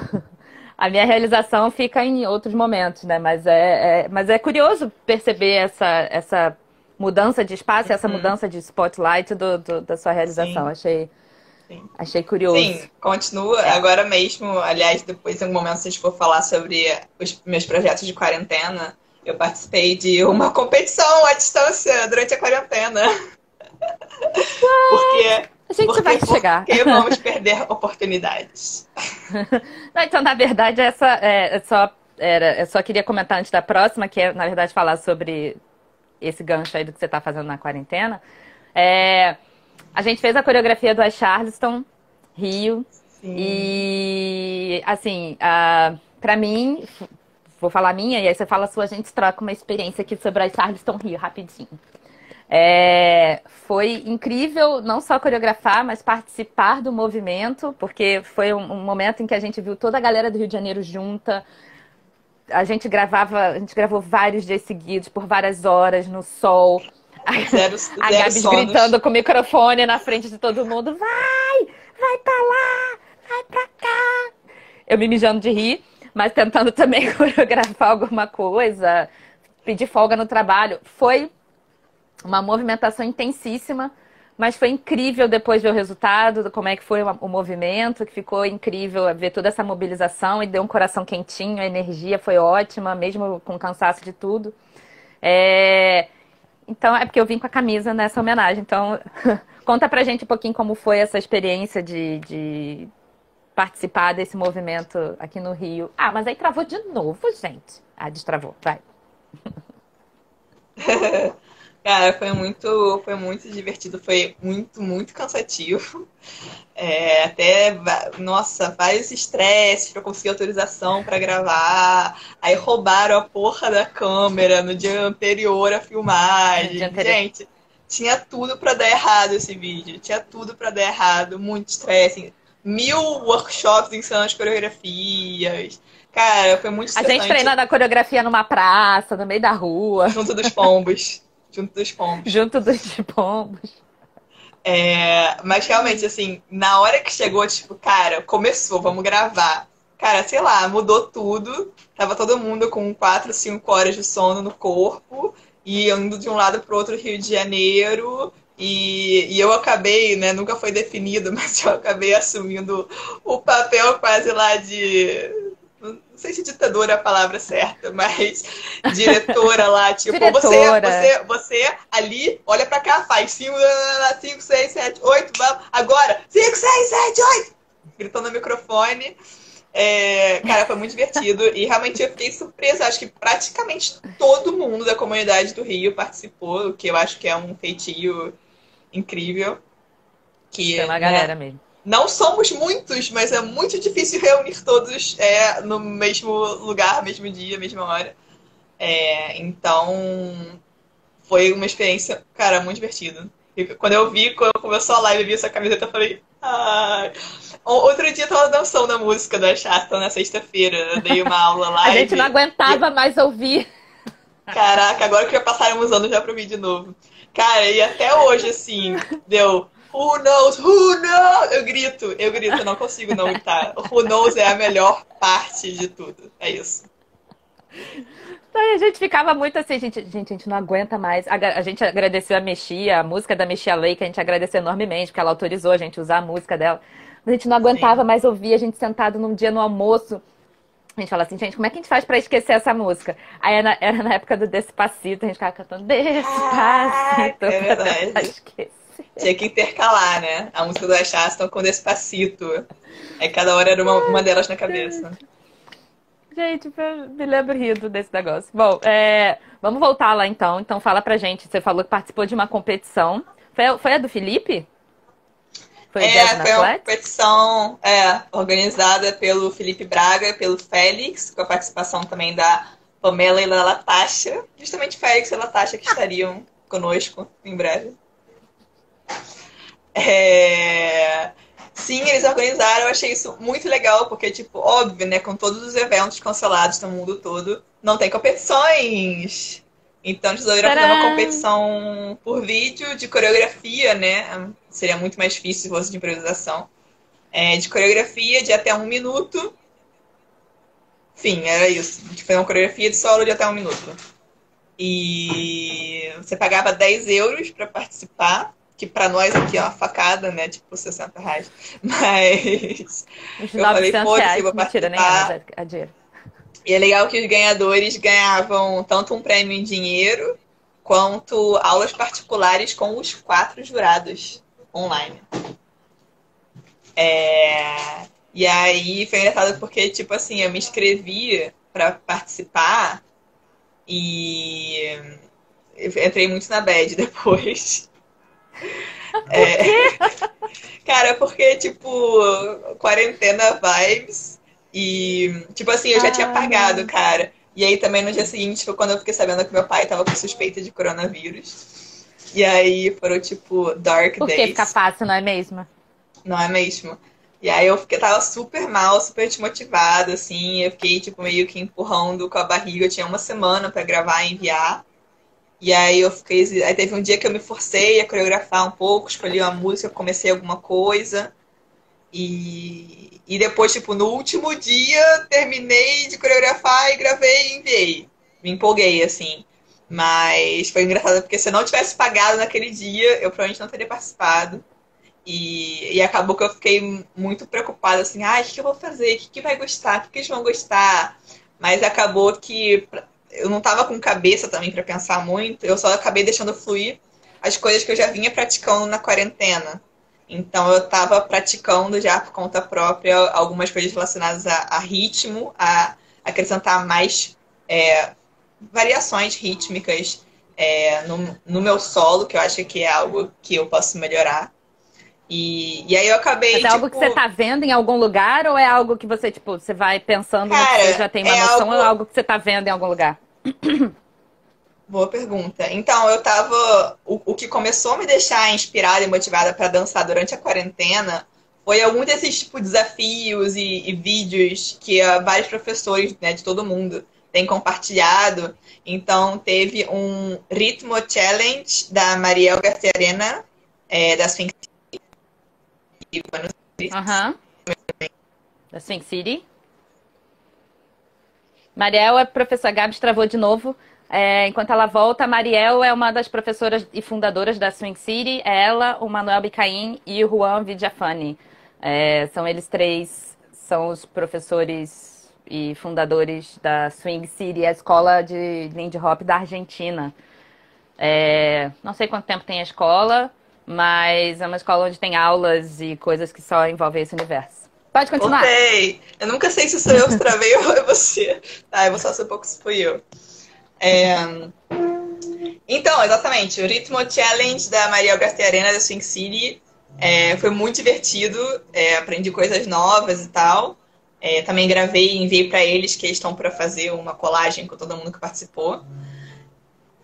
A minha realização fica em outros momentos, né? Mas é, é mas é curioso perceber essa, essa mudança de espaço, uhum. essa mudança de spotlight do, do da sua realização. Sim. Achei, Sim. achei curioso. Sim, continua. É. Agora mesmo, aliás, depois em algum momento, se a gente for falar sobre os meus projetos de quarentena, eu participei de uma competição à distância durante a quarentena. Porque a gente porque, vai chegar. Porque vamos perder oportunidades. (laughs) Não, então, na verdade, essa é, é só era, eu só queria comentar antes da próxima, que é, na verdade, falar sobre esse gancho aí do que você está fazendo na quarentena. É, a gente fez a coreografia do Charleston, Rio. Sim. E, assim, uh, para mim, vou falar minha, e aí você fala a sua, a gente troca uma experiência aqui sobre a Charleston Rio, rapidinho. É, foi incrível não só coreografar, mas participar do movimento, porque foi um, um, momento em que a gente viu toda a galera do Rio de Janeiro junta. A gente gravava, a gente gravou vários dias seguidos, por várias horas, no sol. Zero, a zero Gabi gritando com o microfone na frente de todo mundo: vai, vai pra lá, vai pra cá. Eu me mijando de rir, mas tentando (laughs) também (laughs) coreografar alguma coisa, pedir folga no trabalho. Foi uma movimentação intensíssima, mas foi incrível depois ver o resultado, como é que foi o movimento, que ficou incrível ver toda essa mobilização e deu um coração quentinho, a energia foi ótima, mesmo com cansaço de tudo. É... Então, é porque eu vim com a camisa nessa homenagem. Então, (laughs) conta pra gente um pouquinho como foi essa experiência de, de participar desse movimento aqui no Rio. Ah, mas aí travou de novo, gente. Ah, destravou, vai. (laughs) Cara, foi muito, foi muito divertido, foi muito, muito cansativo. (laughs) É, até, nossa, vários estresses para conseguir autorização para gravar. Aí roubaram a porra da câmera no dia anterior à filmagem. Anterior. Gente, tinha tudo para dar errado esse vídeo. Tinha tudo para dar errado, muito estresse. Mil workshops ensinando as coreografias. Cara, foi muito A gente treinando a coreografia numa praça, no meio da rua. Junto dos pombos. (laughs) Junto dos pombos. Junto dos pombos. É, mas realmente, assim, na hora que chegou, tipo, cara, começou, vamos gravar. Cara, sei lá, mudou tudo. Tava todo mundo com 4, 5 horas de sono no corpo e indo de um lado pro outro Rio de Janeiro. E, e eu acabei, né? Nunca foi definido, (laughs) mas eu acabei assumindo o papel quase lá de sei se ditadora é a palavra certa, mas (laughs) diretora lá, tipo, diretora. Você, você, você ali, olha pra cá, faz 5, 5, 6, 7, 8, vamos, agora, 5, 6, 7, 8! Gritando no microfone. É, cara, foi muito divertido e realmente eu fiquei surpresa. Acho que praticamente todo mundo da comunidade do Rio participou, o que eu acho que é um feitio incrível. Que, Tem uma galera né, mesmo. Não somos muitos, mas é muito difícil reunir todos é, no mesmo lugar, mesmo dia, mesma hora. É, então, foi uma experiência, cara, muito divertida. E quando eu vi, quando começou a live, eu vi essa camiseta, eu falei, ai. Outro dia eu tava dançando a música da Chata na sexta-feira. Dei uma aula lá. (laughs) a gente não aguentava e... mais ouvir. Caraca, agora que já passaram uns anos já pra ouvir de novo. Cara, e até hoje, assim, deu. Who knows? Who knows? Eu grito, eu grito, eu não consigo não gritar. Who knows é a melhor parte de tudo. É isso. Então, a gente ficava muito assim, gente, gente, a gente não aguenta mais. A, a gente agradeceu a Mexia, a música da Mexia Lei, que a gente agradeceu enormemente, porque ela autorizou a gente usar a música dela. A gente não aguentava Sim. mais ouvir, a gente sentado num dia no almoço. A gente fala assim, gente, como é que a gente faz pra esquecer essa música? Aí era na, era na época do Despacito, a gente ficava cantando Despacito. Ah, é verdade. Tinha que intercalar, né? A música do Ashaston com Despacito. Aí cada hora era uma, uma delas na cabeça. Gente, me lembro rindo desse negócio. Bom, é, vamos voltar lá então. Então fala pra gente. Você falou que participou de uma competição. Foi, foi a do Felipe? Foi, é, foi uma competição é, organizada pelo Felipe Braga e pelo Félix, com a participação também da Pamela e da Latasha. Justamente Félix e Latasha que estariam conosco em breve. É... Sim, eles organizaram, eu achei isso muito legal, porque, tipo, óbvio, né, com todos os eventos cancelados no mundo todo, não tem competições. Então, eles resolveram fazer uma competição por vídeo de coreografia, né? Seria muito mais difícil se fosse de improvisação. É, de coreografia de até um minuto. Enfim, era isso. De fazer uma coreografia de solo de até um minuto. E você pagava 10 euros para participar que para nós aqui é uma facada, né? Tipo 60 reais. (laughs) Mas Uns eu falei, foda-se, eu vou. Mentira, nem é, dinheiro. E é legal que os ganhadores ganhavam tanto um prêmio em dinheiro quanto aulas particulares com os quatro jurados online. É... E aí foi engraçado porque, tipo assim, eu me inscrevi para participar e entrei muito na bad (laughs) depois. É... (laughs) Cara, porque, tipo, quarentena vibes. E, tipo assim, eu já ah, tinha pagado, cara. E aí também no dia seguinte foi quando eu fiquei sabendo que meu pai tava com suspeita de coronavírus. E aí foram, tipo, dark Por days. Porque fica fácil, não é mesmo? Não é mesmo? E aí eu fiquei, tava super mal, super desmotivada, assim. Eu fiquei, tipo, meio que empurrando com a barriga. Eu tinha uma semana para gravar e enviar. E aí eu fiquei. Aí teve um dia que eu me forcei a coreografar um pouco, escolhi uma música, comecei alguma coisa. E, e depois, tipo, no último dia, terminei de coreografar e gravei e enviei. Me empolguei, assim. Mas foi engraçado porque se eu não tivesse pagado naquele dia, eu provavelmente não teria participado. E, e acabou que eu fiquei muito preocupada, assim, ah, o que, eu vou fazer? O que, que vai gostar? O que, que eles vão gostar? Mas acabou que eu não tava com cabeça também para pensar muito, eu só acabei deixando fluir as coisas que eu já vinha praticando na quarentena. Então eu estava praticando já por conta própria algumas coisas relacionadas a, a ritmo, a acrescentar mais é, variações rítmicas é, no, no meu solo, que eu acho que é algo que eu posso melhorar. E, e aí eu acabei. Mas é algo que tipo, você tá vendo em algum lugar ou é algo que você, tipo, você vai pensando Cara, que você já tem uma é noção algo... ou é algo que você tá vendo em algum lugar? Boa pergunta. Então, eu tava. O, o que começou a me deixar inspirada e motivada para dançar durante a quarentena foi algum desses tipo, desafios e, e vídeos que uh, vários professores né, de todo mundo têm compartilhado. Então, teve um Ritmo Challenge da Mariel Garcia Arena, é, da Sphinx City. Aham. Da Sphinx City. Mariel é professora Gabs travou de novo. É, enquanto ela volta, a Mariel é uma das professoras e fundadoras da Swing City. É ela, o Manuel Bicaim e o Juan Vidiafani. É, são eles três, são os professores e fundadores da Swing City, a escola de Lindy Hop da Argentina. É, não sei quanto tempo tem a escola, mas é uma escola onde tem aulas e coisas que só envolvem esse universo. Pode continuar. Ok. Eu nunca sei se sou eu que travei (laughs) ou é você. Tá, eu vou só pouco se fui eu. É... Então, exatamente, o Ritmo Challenge da Maria Garcia Arena da Swing City é, foi muito divertido, é, aprendi coisas novas e tal. É, também gravei e enviei para eles que eles estão para fazer uma colagem com todo mundo que participou.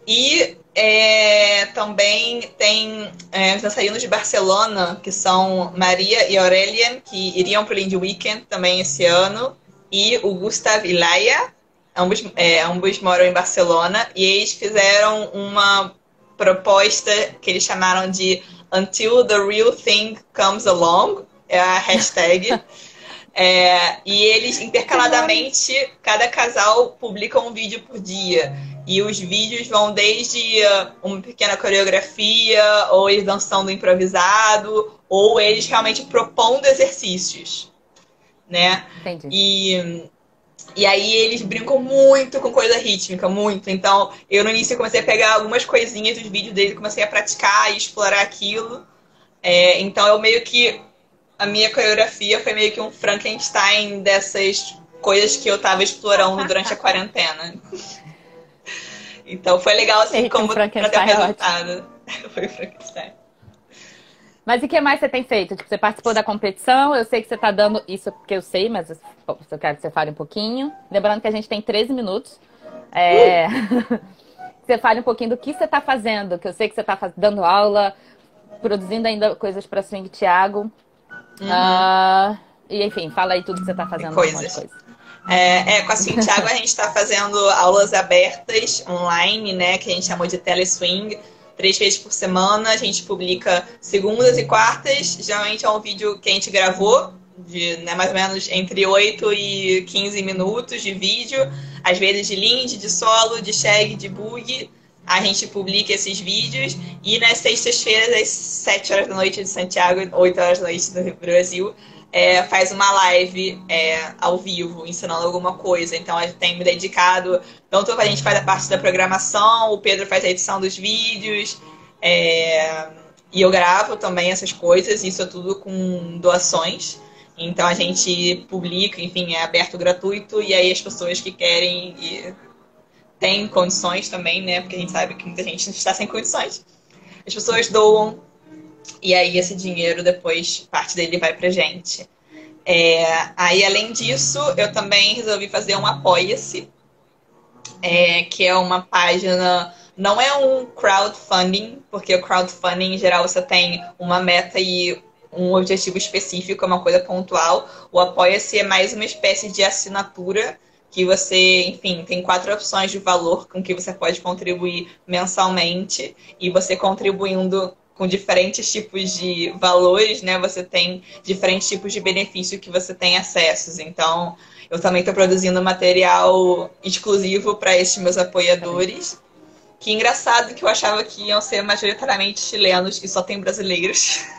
E é, também tem é, os dançarinos de Barcelona, que são Maria e Aurelian, que iriam para o Lindy Weekend também esse ano, e o Gustav Ilaya, Ambos, é, ambos moram em Barcelona e eles fizeram uma proposta que eles chamaram de Until the Real Thing Comes Along, é a hashtag. (laughs) é, e eles intercaladamente, cada casal publica um vídeo por dia. E os vídeos vão desde uh, uma pequena coreografia, ou eles dançando improvisado, ou eles realmente propondo exercícios. Né? Entendi. E e aí eles brincam muito com coisa rítmica, muito. Então, eu no início comecei a pegar algumas coisinhas dos vídeos dele, comecei a praticar e explorar aquilo. É, então, eu meio que. A minha coreografia foi meio que um Frankenstein dessas coisas que eu tava explorando durante a quarentena. (laughs) Então, foi legal, assim, como pra ter um é resultado. (laughs) foi o Frankenstein. Mas e o que mais você tem feito? Tipo, você participou da competição, eu sei que você está dando isso porque eu sei, mas eu quero que você fale um pouquinho. Lembrando que a gente tem 13 minutos. É... Uh! (laughs) você fale um pouquinho do que você está fazendo, que eu sei que você está dando aula, produzindo ainda coisas para Swing Thiago. Uhum. Uh, e enfim, fala aí tudo que você está fazendo. Coisas. Coisa. É, é, com a Swing Thiago a gente está fazendo aulas abertas online, né? Que a gente chamou de teleswing três vezes por semana. A gente publica segundas e quartas. Geralmente é um vídeo que a gente gravou, de né, mais ou menos entre 8 e 15 minutos de vídeo. Às vezes de Lind, de solo, de shag, de bug. A gente publica esses vídeos. E nas sextas-feiras, às 7 horas da noite de Santiago, 8 horas da noite do Brasil, é, faz uma live é, ao vivo, ensinando alguma coisa. Então, a gente tem me dedicado. Tanto a gente faz a parte da programação, o Pedro faz a edição dos vídeos. É, e eu gravo também essas coisas, isso é tudo com doações. Então a gente publica, enfim, é aberto gratuito, e aí as pessoas que querem e têm condições também, né? Porque a gente sabe que muita gente está sem condições. As pessoas doam e aí esse dinheiro depois, parte dele vai pra gente. É, aí, além disso, eu também resolvi fazer um Apoia-se, é, que é uma página. Não é um crowdfunding, porque o crowdfunding, em geral, você tem uma meta e um objetivo específico, é uma coisa pontual. O Apoia-se é mais uma espécie de assinatura que você, enfim, tem quatro opções de valor com que você pode contribuir mensalmente e você contribuindo com diferentes tipos de valores, né? Você tem diferentes tipos de benefício que você tem acessos. Então, eu também estou produzindo material exclusivo para esses meus apoiadores. Que engraçado que eu achava que iam ser majoritariamente chilenos e só tem brasileiros. (laughs)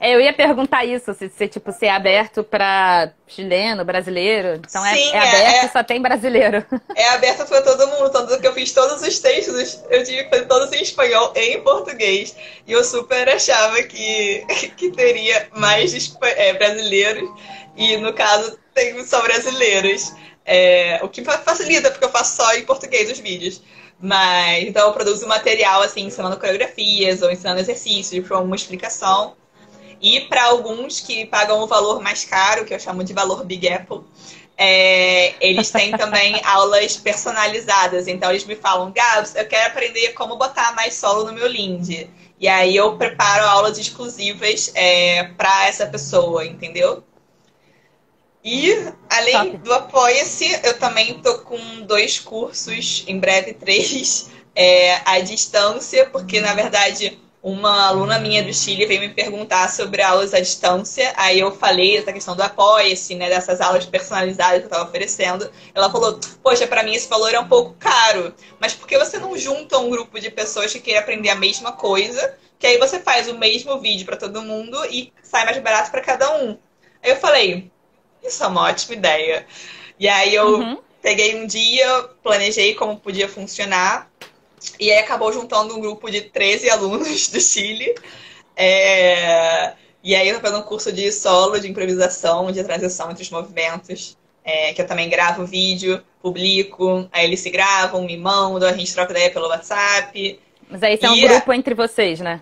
É, eu ia perguntar isso, se, se tipo, se é aberto para chileno, brasileiro. Então é, Sim, é, é aberto é, só tem brasileiro. (laughs) É aberto para todo mundo, tanto que eu fiz todos os textos, eu tive que fazer todos em espanhol e em português. E eu super achava que, que teria mais é, brasileiros. E no caso tem só brasileiros. É, o que facilita, porque eu faço só em português os vídeos. Mas então eu produzo material assim, ensinando coreografias ou ensinando exercícios para uma explicação. E para alguns que pagam o valor mais caro, que eu chamo de valor Big Apple, é, eles têm também (laughs) aulas personalizadas. Então eles me falam, Gabs, eu quero aprender como botar mais solo no meu Lind. E aí eu preparo aulas exclusivas é, para essa pessoa, entendeu? E além Top. do Apoia-se, eu também tô com dois cursos, em breve três, (laughs) é, à distância, porque na verdade uma aluna minha do Chile veio me perguntar sobre aulas à distância. Aí eu falei essa questão do apoia-se, né, dessas aulas personalizadas que eu estava oferecendo. Ela falou: Poxa, para mim esse valor é um pouco caro, mas por que você não junta um grupo de pessoas que queiram aprender a mesma coisa? Que aí você faz o mesmo vídeo para todo mundo e sai mais barato para cada um. Aí eu falei: Isso é uma ótima ideia. E aí eu uhum. peguei um dia, planejei como podia funcionar e aí acabou juntando um grupo de 13 alunos do Chile. É... E aí eu tô fazendo um curso de solo, de improvisação, de transição entre os movimentos. É, que eu também gravo vídeo, publico, aí eles se gravam, me mandam, a gente troca ideia pelo WhatsApp. Mas aí isso é um grupo entre vocês, né?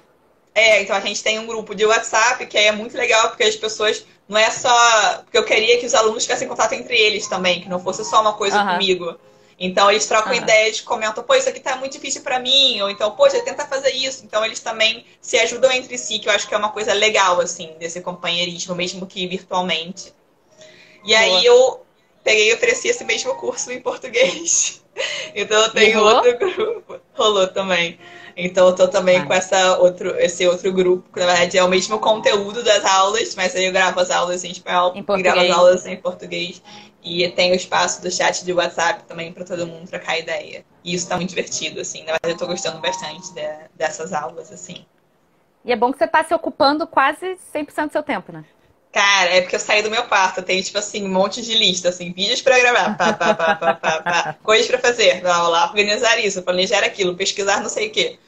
É, então a gente tem um grupo de WhatsApp, que aí é muito legal, porque as pessoas. Não é só. Porque eu queria que os alunos tivessem contato entre eles também, que não fosse só uma coisa uhum. comigo. Então eles trocam uhum. ideias, comentam, pô, isso aqui tá muito difícil para mim, ou então, poxa, tenta fazer isso. Então eles também se ajudam entre si, que eu acho que é uma coisa legal, assim, desse companheirismo, mesmo que virtualmente. E Boa. aí eu peguei e ofereci esse mesmo curso em português. (laughs) Então eu tenho outro grupo. Rolou também. Então eu tô também ah. com essa outro, esse outro grupo, que na verdade é o mesmo conteúdo das aulas, mas aí eu gravo as aulas em espanhol em e gravo as aulas em português. E tem o espaço do chat de WhatsApp também para todo mundo trocar ideia. E isso tá muito divertido, assim. Na verdade, eu tô gostando bastante de, dessas aulas, assim. E é bom que você tá se ocupando quase 100% do seu tempo, né? Cara, é porque eu saí do meu quarto. Tenho, tipo assim, um monte de lista, assim, vídeos para gravar, pá, pá, pá, pá, pá, pá. coisas para fazer, lá, lá, organizar isso, planejar aquilo, pesquisar não sei o quê.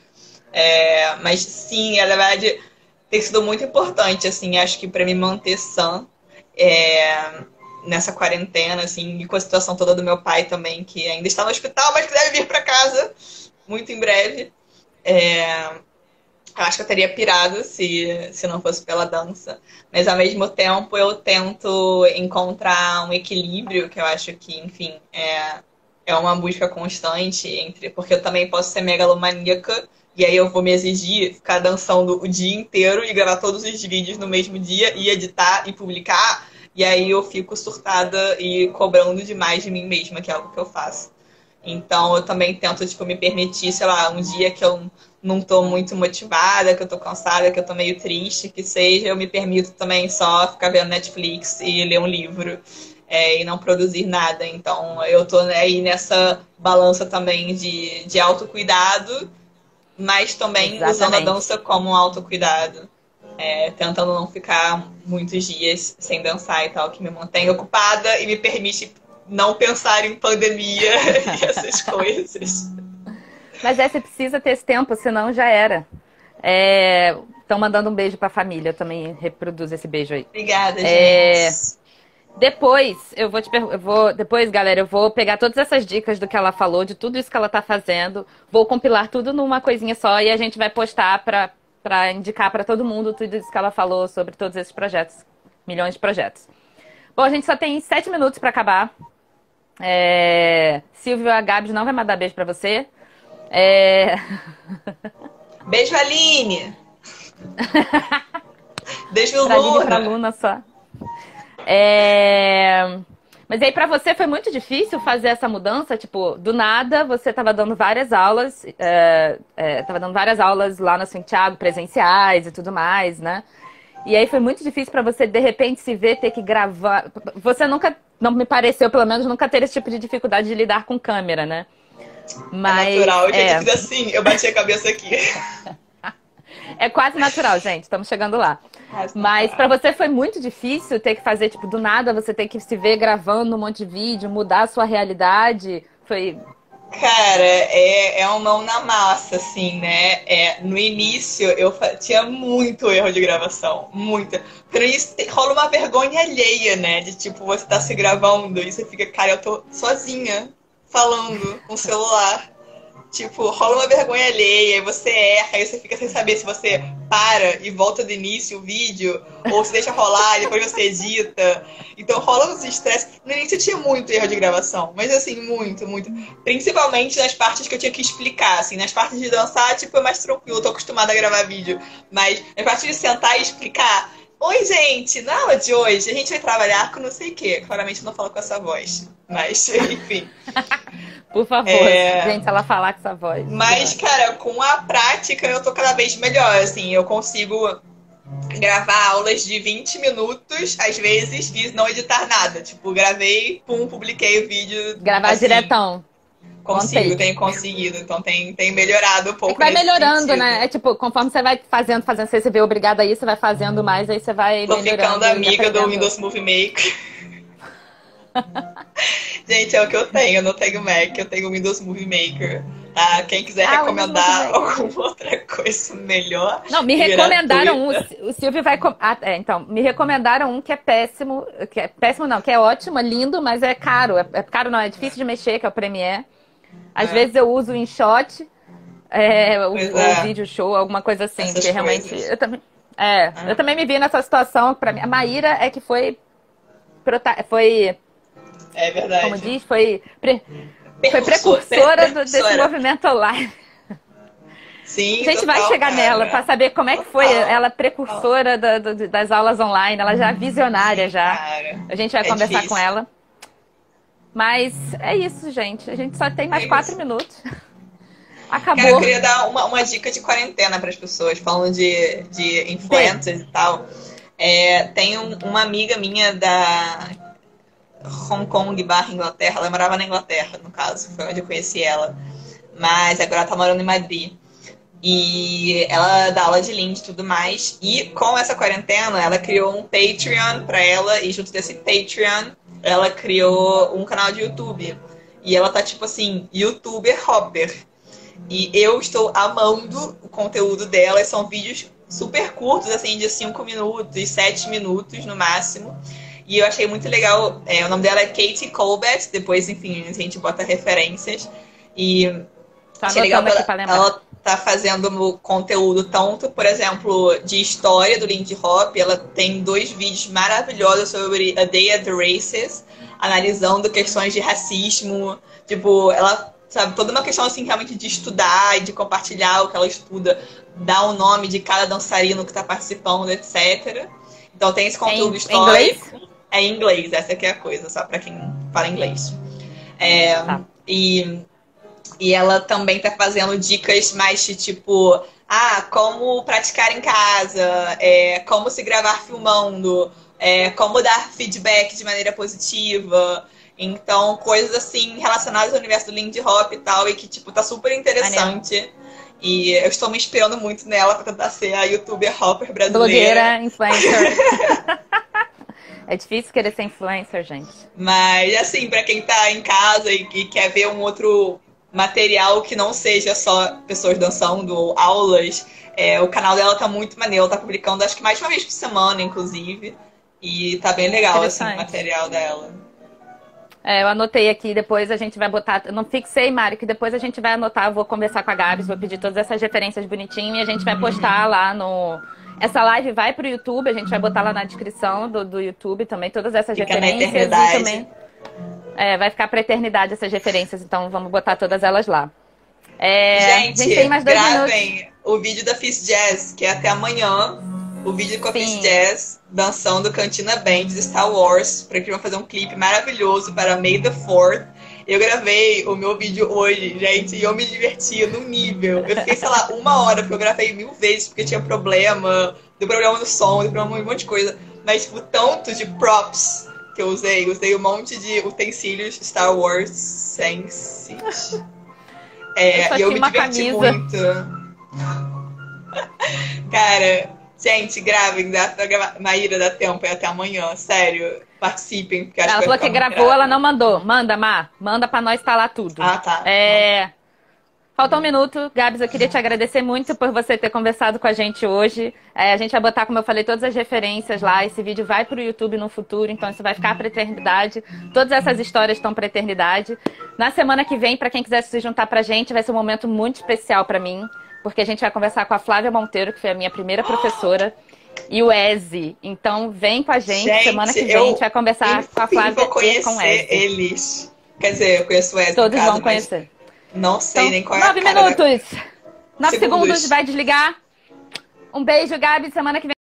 É, mas sim, na verdade, tem sido muito importante, assim, acho que para me manter sã. É, nessa quarentena, assim, e com a situação toda do meu pai também, que ainda está no hospital, mas que deve vir para casa muito em breve. É... Eu acho que eu teria pirado se, se não fosse pela dança. Mas ao mesmo tempo eu tento encontrar um equilíbrio, que eu acho que, enfim, é, é uma busca constante entre. Porque eu também posso ser megalomaníaca, e aí eu vou me exigir ficar dançando o dia inteiro e gravar todos os vídeos no mesmo dia e editar e publicar e aí eu fico surtada e cobrando demais de mim mesma, que é algo que eu faço. Então eu também tento, tipo, me permitir, sei lá, um dia que eu não tô muito motivada, que eu tô cansada, que eu tô meio triste, que seja, eu me permito também só ficar vendo Netflix e ler um livro. É, e não produzir nada. Então eu tô aí nessa balança também de, de autocuidado, mas também Exatamente. usando a dança como um autocuidado é, tentando não ficar muitos dias sem dançar e tal, que me mantém ocupada e me permite não pensar em pandemia (laughs) e essas (laughs) coisas. Mas é, você precisa ter esse tempo, senão já era. Estão é, mandando um beijo para a família, eu também reproduzo esse beijo aí. Obrigada, é, gente. Depois, eu vou te eu vou Depois, galera, eu vou pegar todas essas dicas do que ela falou, de tudo isso que ela está fazendo, vou compilar tudo numa coisinha só e a gente vai postar para para indicar para todo mundo tudo isso que ela falou sobre todos esses projetos, milhões de projetos. Bom, a gente só tem sete minutos para acabar. É... Silvio, a Gabs não vai mandar beijo para você. É... (laughs) Beijo, Aline! (laughs) beijo, Luna! Pra Luna só. É... Mas aí para você foi muito difícil fazer essa mudança? Tipo, do nada você estava dando várias aulas, é, é, tava dando várias aulas lá no Santiago, presenciais e tudo mais, né? E aí foi muito difícil para você, de repente, se ver, ter que gravar. Você nunca, não me pareceu, pelo menos, nunca ter esse tipo de dificuldade de lidar com câmera, né? Mas, é natural, eu é... assim, eu bati a cabeça aqui. (laughs) É quase natural, gente. Estamos chegando lá. Mas para você foi muito difícil ter que fazer, tipo, do nada você ter que se ver gravando um monte de vídeo, mudar a sua realidade. Foi. Cara, é, é uma mão na massa, assim, né? É, no início eu tinha muito erro de gravação, muita. Por isso rola uma vergonha alheia, né? De tipo, você tá se gravando e você fica, cara, eu tô sozinha falando com o celular. Tipo, rola uma vergonha alheia, aí você erra, aí você fica sem saber se você para e volta do início o vídeo, ou se deixa rolar e depois você edita. Então rola uns estresse. No início tinha muito erro de gravação, mas assim, muito, muito. Principalmente nas partes que eu tinha que explicar, assim, nas partes de dançar, tipo, é mais tranquilo, eu tô acostumada a gravar vídeo. Mas nas partes de sentar e explicar, Oi, gente! Na aula de hoje a gente vai trabalhar com não sei o quê. Claramente eu não falo com essa voz. Mas, (laughs) enfim. Por favor, é... gente, ela falar com essa voz. Mas, cara, com a prática eu tô cada vez melhor. Assim, eu consigo gravar aulas de 20 minutos, às vezes, e não editar nada. Tipo, gravei, pum, publiquei o vídeo. Gravar assim. diretão. Consigo, tenho conseguido. Então tem, tem melhorado um pouco. É vai melhorando, sentido. né? É tipo, conforme você vai fazendo, fazendo, você se vê obrigado a isso, você vai fazendo mais, aí você vai. Tô ficando amiga do Windows Movie Maker. (laughs) Gente, é o que eu tenho. Eu não tenho Mac, eu tenho Windows Movie Maker. Tá? Quem quiser ah, recomendar alguma outra coisa melhor. Não, me recomendaram um. O Silvio vai. Ah, é, então, me recomendaram um que é péssimo. Que é péssimo, não, que é ótimo, é lindo, mas é caro. É, é caro, não, é difícil de mexer, que é o Premiere. Às é. vezes eu uso o InShot, é, o, é. o vídeo show, alguma coisa assim, Essas porque realmente. Eu também, é, ah. eu também me vi nessa situação. Para mim, a Maíra é que foi. Foi. É verdade. Como diz, foi. Pre, foi precursora do, desse movimento online. Sim, a gente total, vai chegar cara. nela para saber como é que foi ela precursora da, das aulas online, ela já visionária Sim, já. Cara. A gente vai é conversar difícil. com ela. Mas é isso, gente. A gente só tem mais é quatro minutos. Acabou. (laughs) Cara, eu queria dar uma, uma dica de quarentena para as pessoas, falando de, de influencers Sim. e tal. É, tem um, uma amiga minha da Hong Kong barra Inglaterra, ela morava na Inglaterra, no caso, foi onde eu conheci ela. Mas agora ela tá morando em Madrid. E ela dá aula de Lean e tudo mais. E com essa quarentena, ela criou um Patreon para ela. E junto desse Patreon, ela criou um canal de YouTube. E ela tá tipo assim, youtuber hopper. E eu estou amando o conteúdo dela. São vídeos super curtos, assim, de 5 minutos, 7 minutos no máximo. E eu achei muito legal. É, o nome dela é Katie Colbert. Depois, enfim, a gente bota referências. E tá achei legal ela, ela tá fazendo conteúdo tanto, por exemplo, de história do Lindy Hop. Ela tem dois vídeos maravilhosos sobre A Day at the Races, analisando questões de racismo. Tipo, ela sabe, toda uma questão assim realmente de estudar e de compartilhar o que ela estuda, dar o nome de cada dançarino que está participando, etc. Então tem esse conteúdo em, histórico. Inglês? É em inglês, essa aqui é a coisa, só para quem fala inglês. É, tá. E e ela também tá fazendo dicas mais de tipo, ah, como praticar em casa, é, como se gravar filmando, é, como dar feedback de maneira positiva. Então, coisas assim relacionadas ao universo do Lindy Hop e tal, e que, tipo, tá super interessante. E eu estou me inspirando muito nela para tentar ser a youtuber hopper brasileira. Blogueira, influencer. (laughs) é difícil querer ser influencer, gente. Mas, assim, para quem tá em casa e, e quer ver um outro material que não seja só pessoas dançando, aulas. É, o canal dela tá muito maneiro, ela tá publicando acho que mais de uma vez por semana, inclusive. E tá bem legal, assim, o material dela. É, eu anotei aqui, depois a gente vai botar. Eu não fixei, Mário, que depois a gente vai anotar, eu vou conversar com a Gabs, vou pedir todas essas referências bonitinhas e a gente vai postar lá no. Essa live vai pro YouTube, a gente vai botar lá na descrição do, do YouTube também, todas essas Fica referências. e também. É, vai ficar pra eternidade essas referências, então vamos botar todas elas lá. É, gente, gente, tem mais dois gravem minutos. o vídeo da Fizz Jazz, que é até amanhã. O vídeo com a Fizz Jazz dançando Cantina Bands Star Wars, para que vão fazer um clipe maravilhoso para May the 4th. Eu gravei o meu vídeo hoje, gente, e eu me diverti no nível. Eu fiquei, sei lá, uma hora, porque eu gravei mil vezes, porque tinha problema, deu problema no som, deu problema em um monte de coisa. Mas, tipo, tanto de props que eu usei. Usei um monte de utensílios Star Wars Sense. É, e eu me diverti camisa. muito. Cara, gente, gravem, dá pra gravar. Maíra, dá tempo, é até amanhã, sério. Participem. Porque ela falou que gravou, ela não mandou. Manda, Má. Manda pra nós falar tudo. Ah, tá. É. Falta um minuto. Gabs, eu queria te agradecer muito por você ter conversado com a gente hoje. É, a gente vai botar, como eu falei, todas as referências lá. Esse vídeo vai para o YouTube no futuro, então isso vai ficar para eternidade. Todas essas histórias estão para eternidade. Na semana que vem, para quem quiser se juntar para a gente, vai ser um momento muito especial para mim, porque a gente vai conversar com a Flávia Monteiro, que foi a minha primeira professora. E o Eze. Então, vem com a gente. gente semana que vem a gente vai conversar com a Flávia e com o Eze. eles. Quer dizer, eu conheço o Eze. Todos caso, vão conhecer. Não sei então, nem qual é Nove minutos. Nove segundos. segundos, vai desligar. Um beijo, Gabi. Semana que vem.